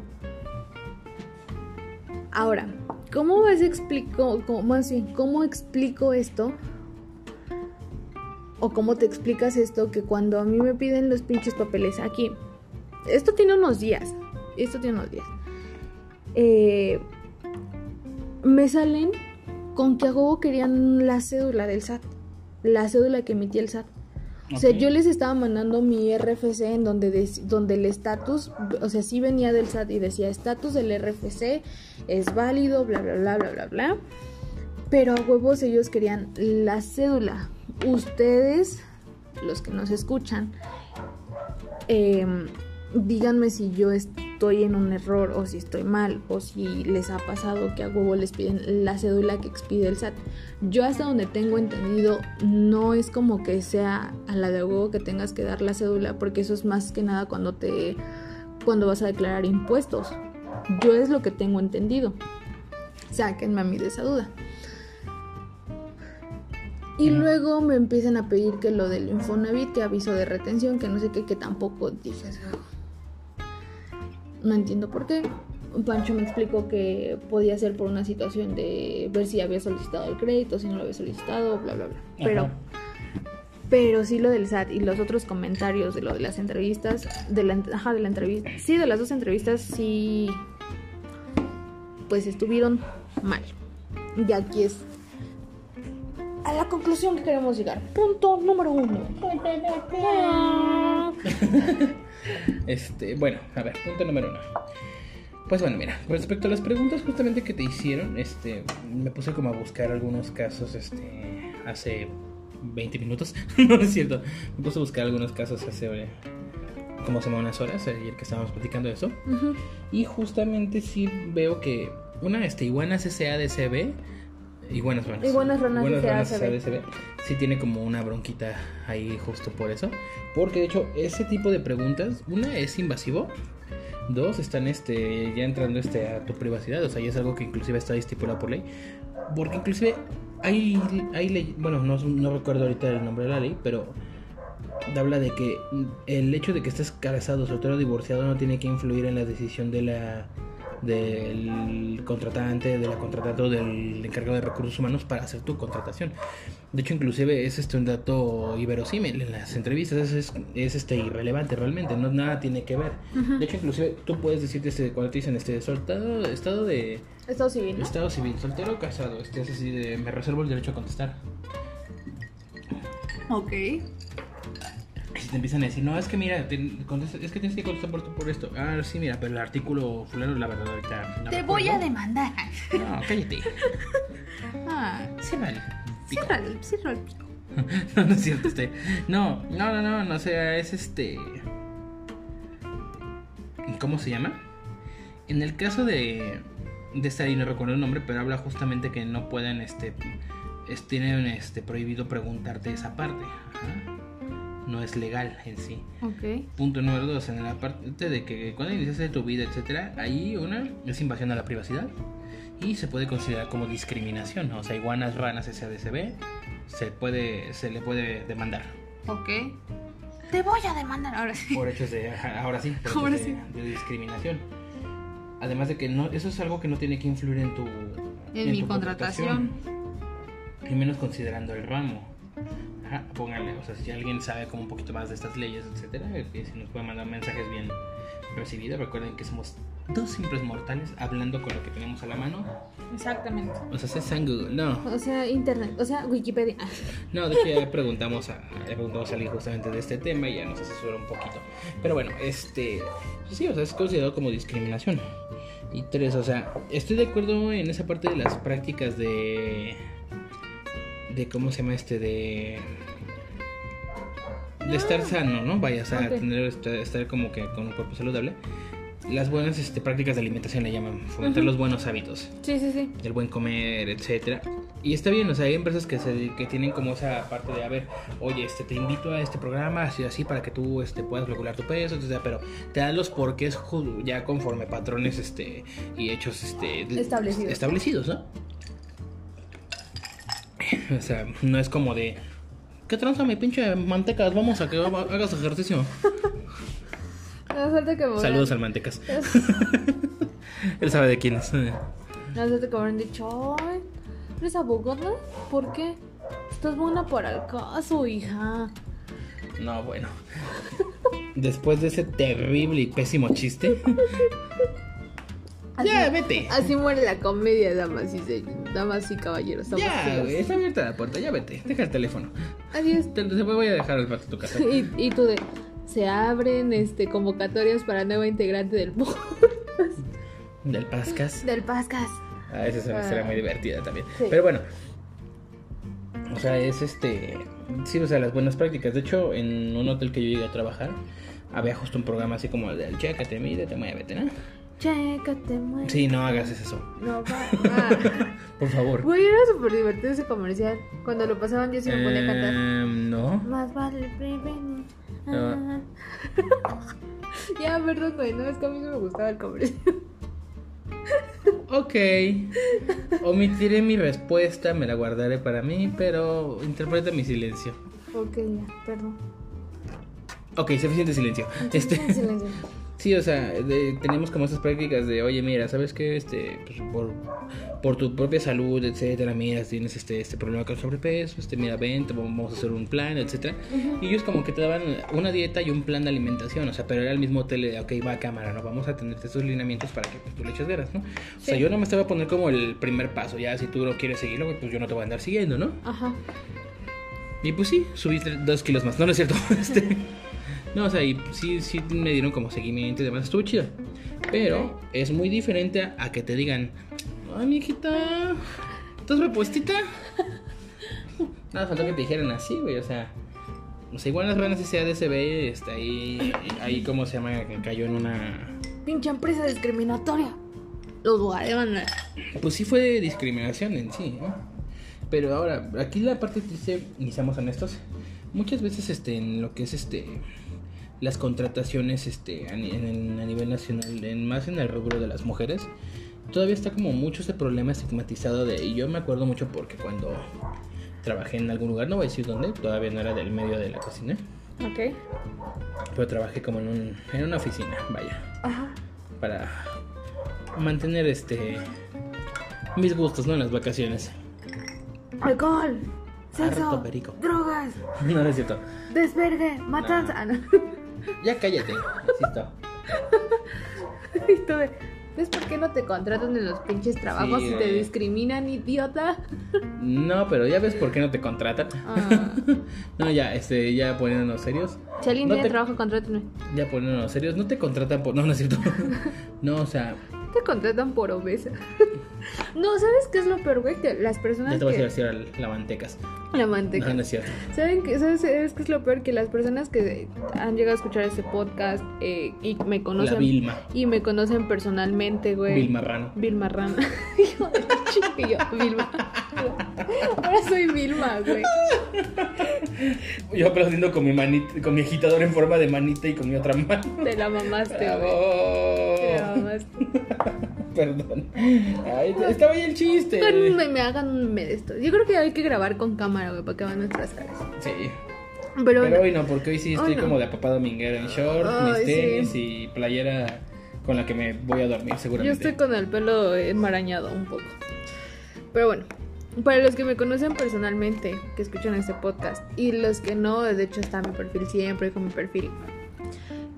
Ahora, ¿cómo vas explico, cómo, más bien, cómo explico esto? O cómo te explicas esto que cuando a mí me piden los pinches papeles aquí, esto tiene unos días, esto tiene unos días. Eh, me salen con que a huevo querían la cédula del SAT, la cédula que emitía el SAT. O sea, yo les estaba mandando mi RFC en donde, donde el estatus, o sea, sí venía del SAT y decía estatus del RFC es válido, bla, bla, bla, bla, bla, bla. Pero a huevos ellos querían la cédula. Ustedes, los que nos escuchan, em, díganme si yo estoy en un error o si estoy mal o si les ha pasado que a huevo les piden la cédula que expide el SAT. Yo hasta donde tengo entendido no es como que sea a la de huevo que tengas que dar la cédula porque eso es más que nada cuando te cuando vas a declarar impuestos. Yo es lo que tengo entendido. Sáquenme a mí de esa duda. Y luego me empiezan a pedir que lo del Infonavit, que aviso de retención, que no sé qué, que tampoco dije. No entiendo por qué. Pancho me explicó que podía ser por una situación de ver si había solicitado el crédito, si no lo había solicitado, bla, bla, bla. Pero, Ajá. pero sí lo del SAT y los otros comentarios de lo de las entrevistas, de la, ajá, de la entrevista, sí, de las dos entrevistas, sí, pues estuvieron mal. Y aquí es a la conclusión que queremos llegar. Punto número uno. *laughs* Este, bueno, a ver, punto número uno. Pues bueno, mira, respecto a las preguntas justamente que te hicieron, este, me puse como a buscar algunos casos, este, hace 20 minutos, *laughs* no es cierto, me puse a buscar algunos casos hace como unas horas, ayer que estábamos platicando de eso, Ujú. y justamente sí veo que una, este, iguanas SADCB, iguanas ranas, Iguanas ranas SADCB. SADCB, sí tiene como una bronquita ahí justo por eso, porque de hecho ese tipo de preguntas, una es invasivo, Dos, están este, ya entrando este, a tu privacidad, o sea, ya es algo que inclusive está estipulado por ley. Porque inclusive hay, hay ley, bueno, no, no recuerdo ahorita el nombre de la ley, pero habla de que el hecho de que estés casado, soltero o divorciado no tiene que influir en la decisión de la del contratante, de la contratante o del encargado de recursos humanos para hacer tu contratación. De hecho, inclusive es este un dato iverosímil en las entrevistas, es, es, es, este irrelevante realmente, no nada tiene que ver. De hecho, inclusive tú puedes decirte este, cuando te dicen este soltado, estado de Estado civil, ¿no? estado civil, soltero o casado, este es así de me reservo el derecho a contestar. Ok. Y te empiezan a decir, no, es que mira, te- es que tienes que contestar por, por esto. Ah, sí, mira, pero el artículo fulano, la verdad, ahorita. no Te voy a demandar. No, cállate. *laughs* Ah, pico. Cierra el, cierra el pico. *laughs* no, no es cierto, este. No, no, no, no, no, o sea, es este. ¿Cómo se llama? En el caso de. De esta ahí no recuerdo el nombre, pero habla justamente que no pueden, este. es- tienen este prohibido preguntarte esa parte. Ajá. No es legal en sí. Ok. Punto número dos, en la parte de que cuando iniciaste tu vida, etcétera, ahí una es invasión a la privacidad y se puede considerar como discriminación, ¿no? o sea, iguanas, ranas, SADCB, se puede, se le puede demandar Ok. Te voy a demandar ahora sí. por hechos de, ahora sí, por Ahora hechos de, sí. de discriminación. Además de que no, eso es algo que no tiene que influir en tu, En mi tu contratación. y menos considerando el ramo. Ajá, pónganle, o sea, si alguien sabe como un poquito más de estas leyes, etcétera, que si nos pueden mandar mensajes bien recibidos, recuerden que somos dos simples mortales hablando con lo que tenemos a la mano. Exactamente. O sea, es San Google, no. O sea, internet, o sea, Wikipedia. *laughs* No, de hecho ya preguntamos a, le preguntamos a alguien justamente de este tema y ya nos asesoró un poquito. Pero bueno, este, sí, o sea, es considerado como discriminación. Y tres, o sea, estoy de acuerdo en esa parte de las prácticas de, de cómo se llama este, de, de estar sano, ¿no? Vaya, o sea, Ok. tener, estar, estar como que con un cuerpo saludable. Las buenas este, prácticas de alimentación le llaman, fomentar los buenos hábitos Sí, sí, sí. el buen comer, etcétera. Y está bien, o sea, hay empresas que se que tienen como esa parte de, a ver, oye, este te invito a este programa así así para que tú este puedas calcular tu peso, etcétera, pero te dan los porqués ya conforme patrones este y hechos este Establecidos. establecidos, ¿no? *laughs* O sea, no es como de ¿Qué tranza mi pinche mantecas? Vamos a que hagas ejercicio. *laughs* No que Saludos al mantecas. *laughs* Él sabe de quién es. No falta que habrán dicho, ay, ¿eres abogada? ¿Por qué? Estás buena para el caso, hija. No, bueno. Después de ese terrible y pésimo chiste. ya, Así- vete. Así muere la comedia, damas y, se- damas y caballeros. Ya, güey, está abierta la puerta, ya vete. Deja el teléfono. Adiós. Te, te voy a dejar el rato a tu casa. *laughs* Y, y tú de, se abren este convocatorias para nueva integrante del Del Pascas. del Pascas. Ah, esa es una historia muy divertida también. Sí. Pero bueno. O sea, es este. Sí, o sea, las buenas prácticas. De hecho, en un hotel que yo llegué a trabajar, había justo un programa así como el del chécate, mídete, muévete, ¿no? Chécate, mueve. Sí, no hagas eso. No va. *laughs* ah. Por favor. Güey, era súper divertido ese comercial. Cuando lo pasaban yo sí me ponía a cantar. Em, no. Más vale prevenir. Ah. *laughs* ya, perdón, güey. No, es que a mí no me gustaba el comercial. *laughs* Ok. Omitiré mi respuesta, me la guardaré para mí, pero interpreta mi silencio. ok, ya, perdón. Ok, suficiente silencio. Este, Silencio. Sí, o sea, de- tenemos como esas prácticas de, oye, mira, ¿sabes qué? Este, pues, por, por tu propia salud, etcétera, mira, tienes este, este problema con sobrepeso, este, mira, ven, te vamos a hacer un plan, etcétera. Y ellos como que te daban una dieta y un plan de alimentación, o sea, pero era el mismo hotel de, ok, va a cámara, ¿no? Vamos a tenerte estos lineamientos para que pues, tú le eches veras, ¿no? O sea, yo no me estaba a poner como el primer paso, ya si tú lo quieres seguirlo, pues yo no te voy a andar siguiendo, ¿no? Ajá. Y pues sí, subí tre- dos kilos más. No, no es cierto. *laughs* Este, no, o sea, y sí, sí me dieron como seguimiento y demás. Estuvo chido. Pero es muy diferente a, a que te digan, ay, mijita, ¿estás repuestita? *laughs* Nada, faltó que te dijeran así, güey. O sea, o sea igual las ranas SADCB, está ahí, ahí, ¿cómo se llama? Que cayó en una. Pinche empresa discriminatoria. Los demandar. Pues sí fue discriminación en sí, ¿no? Pero ahora, aquí la parte triste, y seamos honestos, muchas veces este, en lo que es este las contrataciones este, a, en nivel nacional, en, más en el rubro de las mujeres, todavía está como mucho ese problema estigmatizado de... Y yo me acuerdo mucho porque cuando trabajé en algún lugar, no voy a decir dónde, todavía no era del medio de la cocina, Ok. pero trabajé como en, un, en una oficina, vaya Ajá. para mantener este mis gustos, ¿no? En las vacaciones. Alcohol. Sexo. Drogas. *laughs* No, no es cierto. Desvergue. Matanza. Ah, no. Ya cállate. Insisto. *laughs* Y tú de, ¿Ves por qué no te contratan en los pinches trabajos Sí, y te discriminan, idiota? *laughs* No, pero ya ves por qué no te contratan. Ah. *laughs* No, ya, este, ya poniéndonos serios. Si alguien No tiene te- trabajo, contrátame. Ya poniéndonos serios. No te contratan por. No, no es cierto. No, o sea. Te contratan por obesa. *laughs* No, ¿sabes qué es lo peor, güey? Que las personas Ya te voy a que... decir la mantecas. La manteca. No, no es cierto. ¿Saben qué, ¿Sabes sabes qué es lo peor? Que las personas que han llegado a escuchar este podcast eh, y me La conocen... Vilma. Y me conocen personalmente, güey. Vilma Rano. Vilma. *laughs* Hijo de la yo, Vilma. *laughs* Ahora soy Vilma, güey. Yo aplaudiendo con mi manita, con mi agitador en forma de manita y con mi otra mano. Te la mamaste, güey. Te la mamaste. *laughs* Perdón. Ay, estaba ahí el chiste. Me, me hagan un meme de esto. Yo creo que hay que grabar con cámara, güey, para que vean nuestras caras. Sí. Pero, hoy no, porque hoy sí estoy no. como de papá dominguero en short, Ay, mis tenis sí. y playera con la que me voy a dormir yo seguramente. estoy con el pelo enmarañado un poco. Pero bueno, para los que me conocen personalmente, que escuchan este podcast, y los que no, de hecho está mi perfil siempre con mi perfil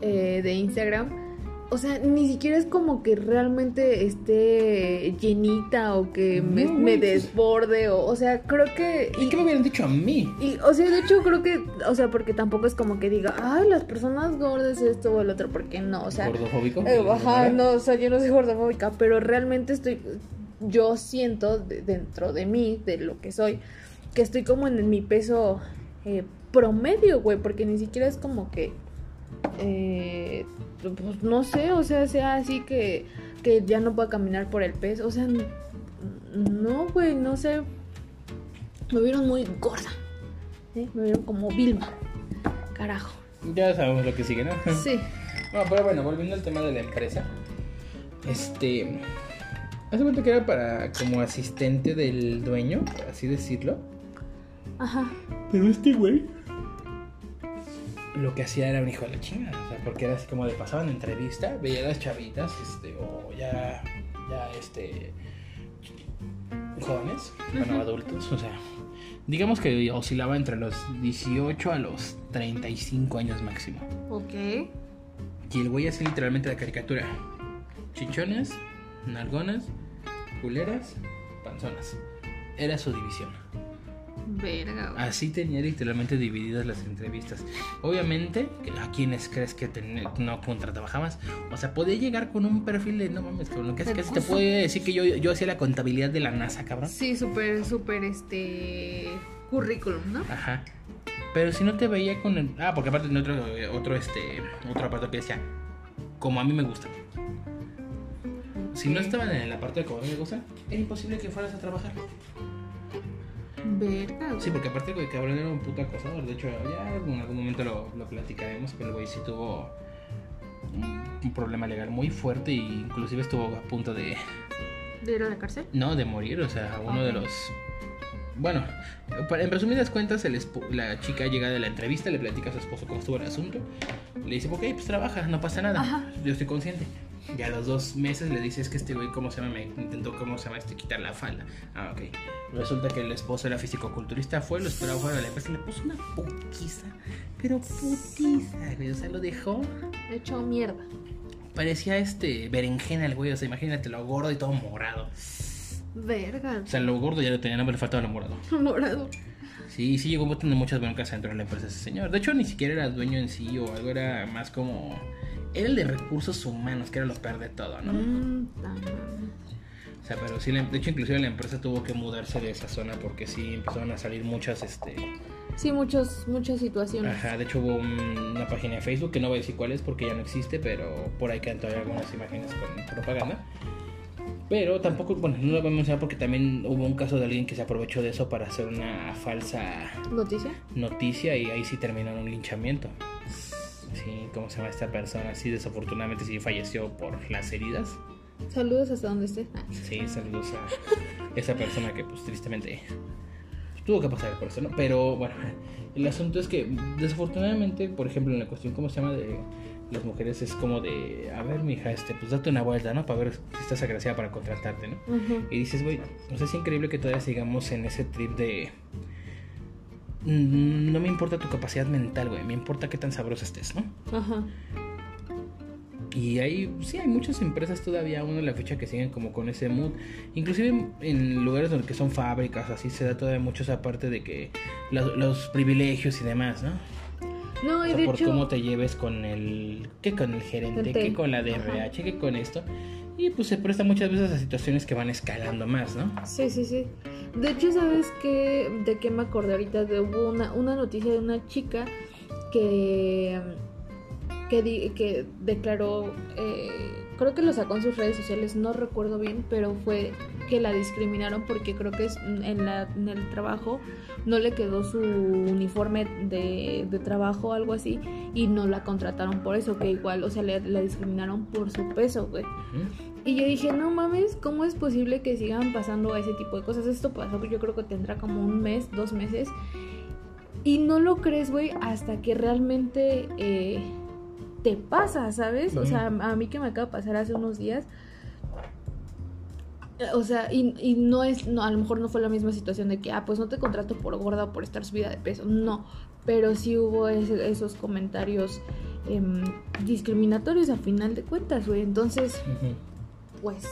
eh, de Instagram. O sea, ni siquiera es como que realmente esté llenita o que me, No, me güey, desborde. O, o sea, creo que... ¿Y qué me hubieran dicho a mí? Y, o sea, de hecho creo que, o sea, porque tampoco es como que diga, ay, las personas gordas esto o el otro, porque no, o sea, ¿Gordofóbico? eh, ajá, no, o sea, yo no soy gordofóbica, pero realmente estoy, yo siento de- dentro de mí, de lo que soy, que estoy como en mi peso eh, promedio, güey, porque ni siquiera es como que, eh, pues no sé, o sea, sea así que, que ya no pueda caminar por el peso, o sea, no, güey, no sé, me vieron muy gorda, ¿eh? me vieron como Vilma, carajo, Ya sabemos lo que sigue, ¿no? sí, No, pero bueno, volviendo al tema de la empresa. Este. Hace cuenta que era para como asistente del dueño, por así decirlo. ajá, Pero este güey. Lo que hacía era un hijo de la chingada. O sea, porque era así como de pasaban entrevista, veía a las chavitas, este, o ya. Ya, este. Jóvenes, bueno, adultos, o sea. Digamos que oscilaba entre los 18 a los 35 años máximo. ok, Y el güey hacía literalmente la caricatura. Chichonas, nalgonas, culeras, panzonas. Era su división. verga, güey. Así tenía literalmente divididas las entrevistas. Obviamente, ¿a quiénes crees que ten- no contrataba jamás? O sea, podía llegar con un perfil de no mames, con lo que es Se que te puede decir que yo, yo hacía la contabilidad de la NASA, cabrón. Sí, súper, súper, este, currículum, ¿no? Ajá. Pero si no te veía con el. Ah, porque aparte en otro, otro, este, otro apartado que decía, como a mí me gusta. Si no estaban en el apartado de como a mí me gusta, era imposible que fueras a trabajar. Güey. Sí, porque aparte, güey, cabrón era un puto acosador. De hecho, ya en algún momento lo, lo platicaremos, pero el güey sí tuvo un, un problema legal muy fuerte e inclusive estuvo a punto de, ¿De ir a la cárcel? no, de morir. O sea, uno de los... Bueno, en resumidas cuentas, el la chica llega de la entrevista, le platica a su esposo cómo estuvo el asunto. Le dice, ok, pues trabaja, no pasa nada. Ajá. Yo estoy consciente. Ya a los dos meses le dice, es que este güey, ¿cómo se llama? Me intentó, ¿cómo se llama? Este, quitar la falda. Ah, ok. Resulta que el esposo era físico-culturista, fue, lo esperaba fuera de la empresa, le puso una putiza. Pero putiza, güey. O sea, lo dejó. He hecho mierda. Parecía este berenjena el güey. O sea, imagínate lo gordo y todo morado. Verga. O sea, lo gordo ya lo tenía, no me le faltaba lo morado. *laughs* Morado. Sí, sí llegó a tener muchas broncas dentro de la empresa ese señor. De hecho, ni siquiera era dueño en sí o algo, era más como... Era el de recursos humanos, que era lo peor de todo, ¿no? Mm. O sea, pero sí, la- de hecho, inclusive la empresa tuvo que mudarse de esa zona porque sí empezaron a salir muchas, este... Sí, muchos, muchas situaciones. Ajá, de hecho hubo un- una página de Facebook que no voy a decir cuál es porque ya no existe, pero por ahí quedan todavía algunas imágenes con propaganda. Pero tampoco, bueno, no lo voy a mencionar porque también hubo un caso de alguien que se aprovechó de eso para hacer una falsa ¿Noticia? noticia y ahí sí terminó en un linchamiento. Sí, ¿cómo se llama esta persona? Sí, desafortunadamente sí falleció por las heridas. Saludos hasta donde esté. Ah. Sí, saludos a esa persona que pues tristemente tuvo que pasar por eso, ¿no? Pero bueno, el asunto es que desafortunadamente, por ejemplo, en la cuestión, ¿cómo se llama? De las mujeres es como de, a ver, mija, este, pues date una vuelta, ¿no? Para ver si estás agraciada para contratarte, ¿no? Ujú. Y dices, güey, sea, es increíble que todavía sigamos en ese trip de... "Mm, No me importa tu capacidad mental, güey, me importa qué tan sabrosa estés, ¿no? Ajá. Y hay, sí, hay muchas empresas todavía aún en la fecha que siguen como con ese mood. Inclusive en lugares donde que son fábricas, así se da todavía mucho esa parte de que los, los privilegios y demás, ¿no? No, O y sea, de por hecho. cómo te lleves con el, que con el gerente, Gerente. que con la Ajá. DRH, que con esto. Y pues se presta muchas veces a situaciones que van escalando más, ¿no? Sí, sí, sí. De hecho, ¿sabes qué? ¿De qué me acordé ahorita? De hubo una, una noticia de una chica que, que, di- que declaró, eh, creo que lo sacó en sus redes sociales, no recuerdo bien, pero fue que la discriminaron porque creo que en, la, en el trabajo no le quedó su uniforme de, de trabajo o algo así y no la contrataron por eso, que igual, o sea, le- la discriminaron por su peso, güey. Y yo dije, no mames, ¿cómo es posible que sigan pasando ese tipo de cosas? Esto pasó, yo creo que tendrá como un mes, dos meses. Y no lo crees, güey, hasta que realmente eh, te pasa, ¿sabes? O sea, a mí que me acaba de pasar hace unos días. O sea, y, y no es, no, a lo mejor no fue la misma situación de que, ah, pues no te contrato por gorda o por estar subida de peso. No, pero sí hubo ese- esos comentarios em, discriminatorios a final de cuentas, güey. Entonces, pues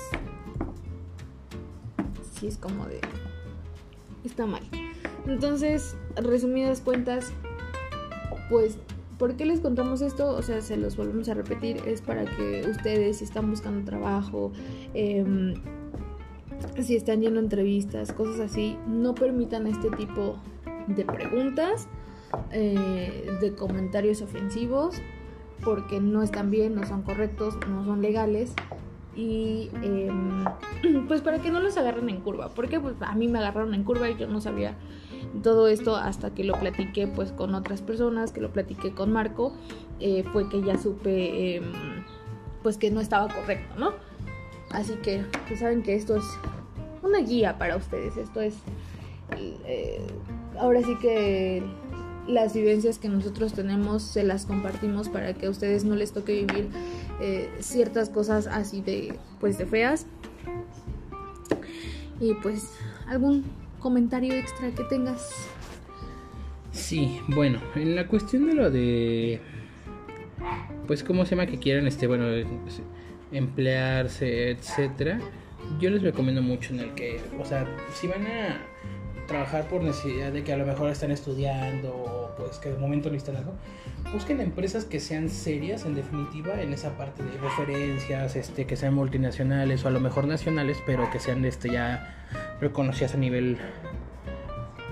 sí es como de está mal entonces resumidas cuentas pues ¿por qué les contamos esto? o sea se los volvemos a repetir es para que ustedes si están buscando trabajo em, si están yendo a entrevistas cosas así no permitan este tipo de preguntas eh, de comentarios ofensivos porque no están bien, no son correctos, no son legales y em, *clears throat* pues para que no los agarren en curva porque pues a mí me agarraron en curva y yo no sabía todo esto hasta que lo platiqué pues con otras personas que lo platiqué con Marco eh, fue que ya supe em, pues que no estaba correcto no así que pues saben que esto es una guía para ustedes esto es eh, ahora sí que las vivencias que nosotros tenemos se las compartimos para que a ustedes no les toque vivir eh, ciertas cosas así de pues de feas. Y pues algún comentario extra que tengas Sí, bueno, en la cuestión de lo de. Pues, ¿cómo se llama que quieran, este, bueno, emplearse, etcétera? Yo les recomiendo mucho en el que, o sea, si van a trabajar por necesidad de que a lo mejor están estudiando o pues que de momento necesitan algo, busquen empresas que sean serias en definitiva en esa parte de referencias, este, que sean multinacionales o a lo mejor nacionales, pero que sean este ya reconocidas a nivel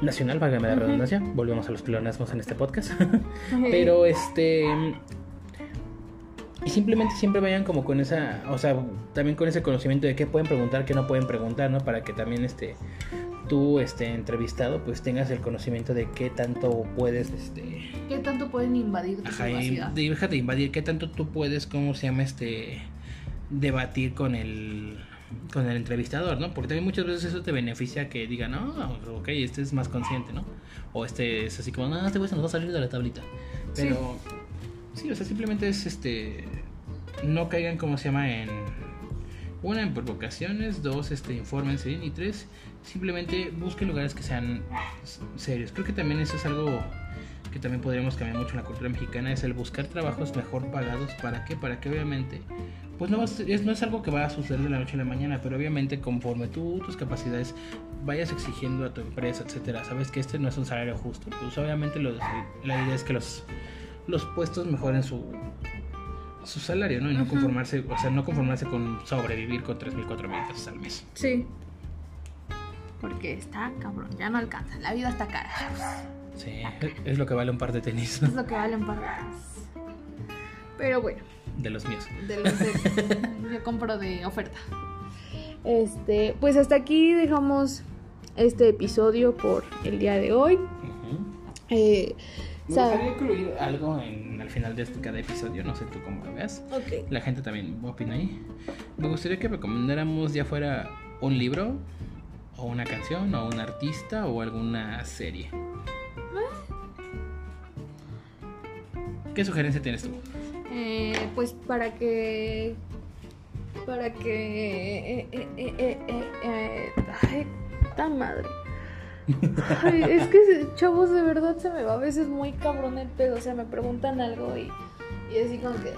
nacional, válgame la Ujú. redundancia. Volvemos a los pleonasmos en este podcast. *laughs* *laughs* Pero este. Y simplemente siempre vayan como con esa. O sea, también con ese conocimiento de qué pueden preguntar, qué no pueden preguntar, ¿no? Para que también este. Tú, este, entrevistado, pues tengas el conocimiento de qué tanto puedes, este. ¿Qué tanto pueden invadir tu Ajá, privacidad? de- déjate invadir, qué tanto tú puedes, ¿cómo se llama? Este. Debatir con el. Con el entrevistador, ¿no? Porque también muchas veces eso te beneficia que digan, no, ok, este es más consciente, ¿no? O este es así como, no, este güey se nos va a salir de la tablita. Pero, sí, o sea, simplemente es este. No caigan, como se llama, en. Una, en provocaciones. Dos, este, infórmense bien. Y tres, simplemente busquen lugares que sean serios. Creo que también eso es algo que también podríamos cambiar mucho en la cultura mexicana. Es el buscar trabajos mejor pagados. ¿Para qué? Para que obviamente. Pues no, va a ser- es, no es algo que va a suceder de la noche a la mañana, pero obviamente conforme tú, tus capacidades vayas exigiendo a tu empresa, etcétera, sabes que este no es un salario justo. Pues obviamente los- la idea es que los, los puestos mejoren su, su salario, ¿no? Y no conformarse, o sea, no conformarse con sobrevivir con 3 mil, 4 mil pesos al mes. Sí. Porque está cabrón, ya no alcanza. La vida está cara. Sí, es lo que vale un par de tenis Es lo que vale un par de cosas. Pero bueno, de los míos. de los de- yo compro de oferta. Este, pues hasta aquí dejamos este episodio por el día de hoy. Eh, Me gustaría incluir algo en, al final de este, cada episodio, no sé tú cómo lo veas. La gente también opina ahí. Me gustaría que recomendáramos ya fuera un libro, o una canción, o un artista, o alguna serie. ¿Qué sugerencia tienes tú? Eh, pues para que para que eh, eh, eh, eh, eh, eh, ay, tan madre Ay, es que chavos de verdad se me va a veces muy cabrón el pedo o sea me preguntan algo y, y así como que eh,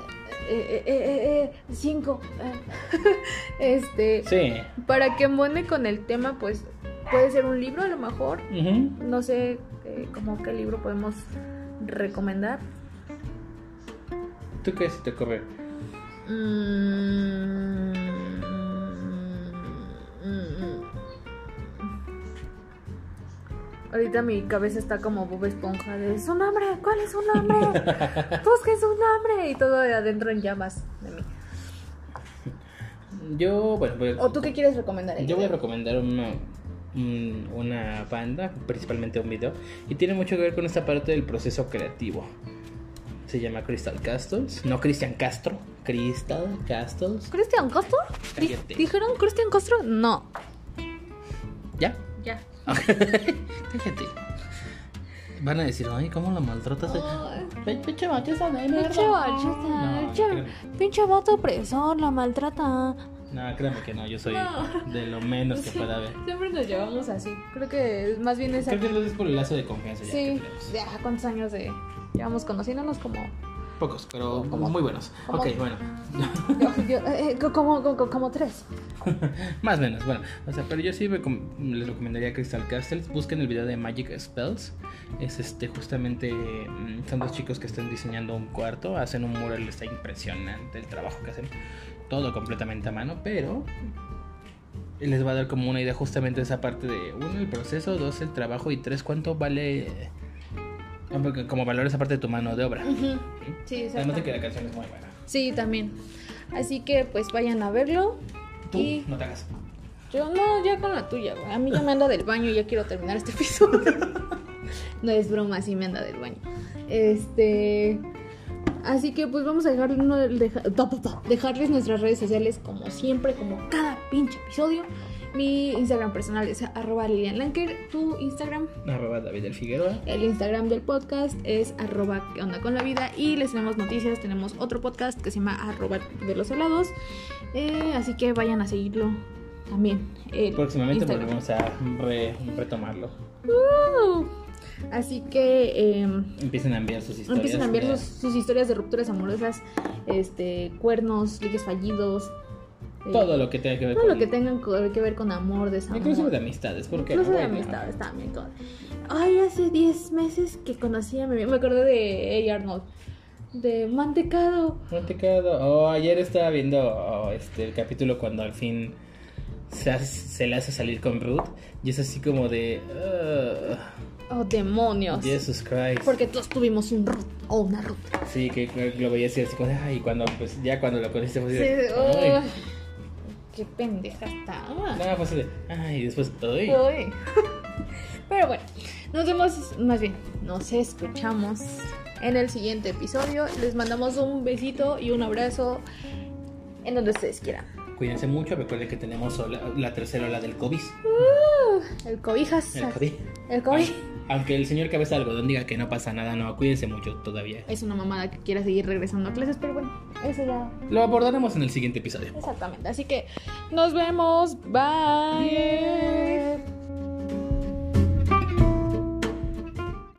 eh, eh, eh, eh, cinco *laughs* este Sí. para que embone con el tema pues puede ser un libro a lo mejor Ujú. no sé eh, como qué libro podemos recomendar ¿Tú qué se te ocurre? Mm, mm, mm, Ahorita mi cabeza está como Bob Esponja de su nombre, ¿cuál es su nombre? *laughs* Busque su nombre y todo adentro en llamas de mí. Yo, bueno, pues, ¿O tú qué quieres recomendar? Yo voy a recomendar una, una banda, principalmente un video, y tiene mucho que ver con esta parte del proceso creativo. Se llama Crystal Castles, no Cristian Castro, Crystal Castles. ¿Cristian Castro? Di- Cállate. ¿Dijeron Cristian Castro? No. ¿Ya? Ya. *laughs* Cállate. Van a decir, ay, ¿cómo la maltratas? Pe- Pinche machista de mierda. Pinche No, pinche, créeme. pinche vato opresor, la maltrata. No, créeme que no, yo soy No. de lo menos que pueda haber. Siempre nos llevamos así. Creo que más bien es Creo que es por el lazo de confianza ya que Sí, tenemos. ya cuántos años de llevamos conociéndonos como Pocos, pero Como- muy buenos. como- Ok, bueno. yo- yo- eh, co- como, como, como tres. *laughs* Más o menos, bueno. O sea, pero yo sí recom- les recomendaría Crystal Castles. Busquen el video de Magic Spells. Es este, justamente. mm, Son dos chicos que están diseñando un cuarto. Hacen un mural, está impresionante el trabajo que hacen. Todo completamente a mano, pero. Les va a dar como una idea justamente de esa parte de uno, el proceso, dos, el trabajo y tres, cuánto vale. Ah, Como valor esa parte de tu mano de obra. Sí, Además de que la canción es muy buena. Sí, también. Así que pues vayan a verlo. Tú, Y no te hagas. yo no, ya con la tuya, güey. A mí ya me anda del baño y ya quiero terminar este episodio. *laughs* no es broma, sí me anda del baño. Este. Así que pues vamos a dejar uno de- deja- dejarles nuestras redes sociales como siempre, como cada pinche episodio. Mi Instagram personal es arroba Lilian Lanker, tu Instagram Arroba David del Figueroa. El Instagram del podcast es arroba que onda con la vida y les tenemos noticias, tenemos otro podcast que se llama arroba de los helados, Eh, así que vayan a seguirlo también. el Próximamente Instagram. volvemos a re- retomarlo. Uh, así que eh, Empiecen a enviar sus historias. empiecen a enviar sus historias de rupturas amorosas, este, cuernos, ligues fallidos. Todo lo que tenga que ver todo con... lo que tengan co- que ver con amor, desamor. Inclusive de amistades, porque Incluso de amistades también. Con... Ay, hace 10 meses que conocí a mi Me acordé de A. Arnold. De Mantecado. Mantecado. Oh, ayer estaba viendo oh, este el capítulo cuando al fin se, hace- se le hace salir con Ruth y es así como de "Ugh, Oh, demonios. Jesus Christ. Porque todos tuvimos un Ruth o una Ruth. Sí, que, que lo veía así, así como de, ay, cuando pues ya cuando lo conociste fue así Sí, ay. Qué pendeja está. Fue así de, ay, y después, ay. Uy. *laughs* Pero bueno, nos vemos, más bien, nos escuchamos en el siguiente episodio. Les mandamos un besito y un abrazo en donde ustedes quieran. Cuídense mucho, recuerden que tenemos la tercera ola del COVID. El cobijas. El COVID. El COVID. Aunque el señor cabeza de algodón diga que no pasa nada, no, cuídense mucho todavía. Es una mamada que quiera seguir regresando a clases, pero bueno, eso ya. Lo abordaremos en el siguiente episodio. Exactamente. Así que nos vemos. Bye.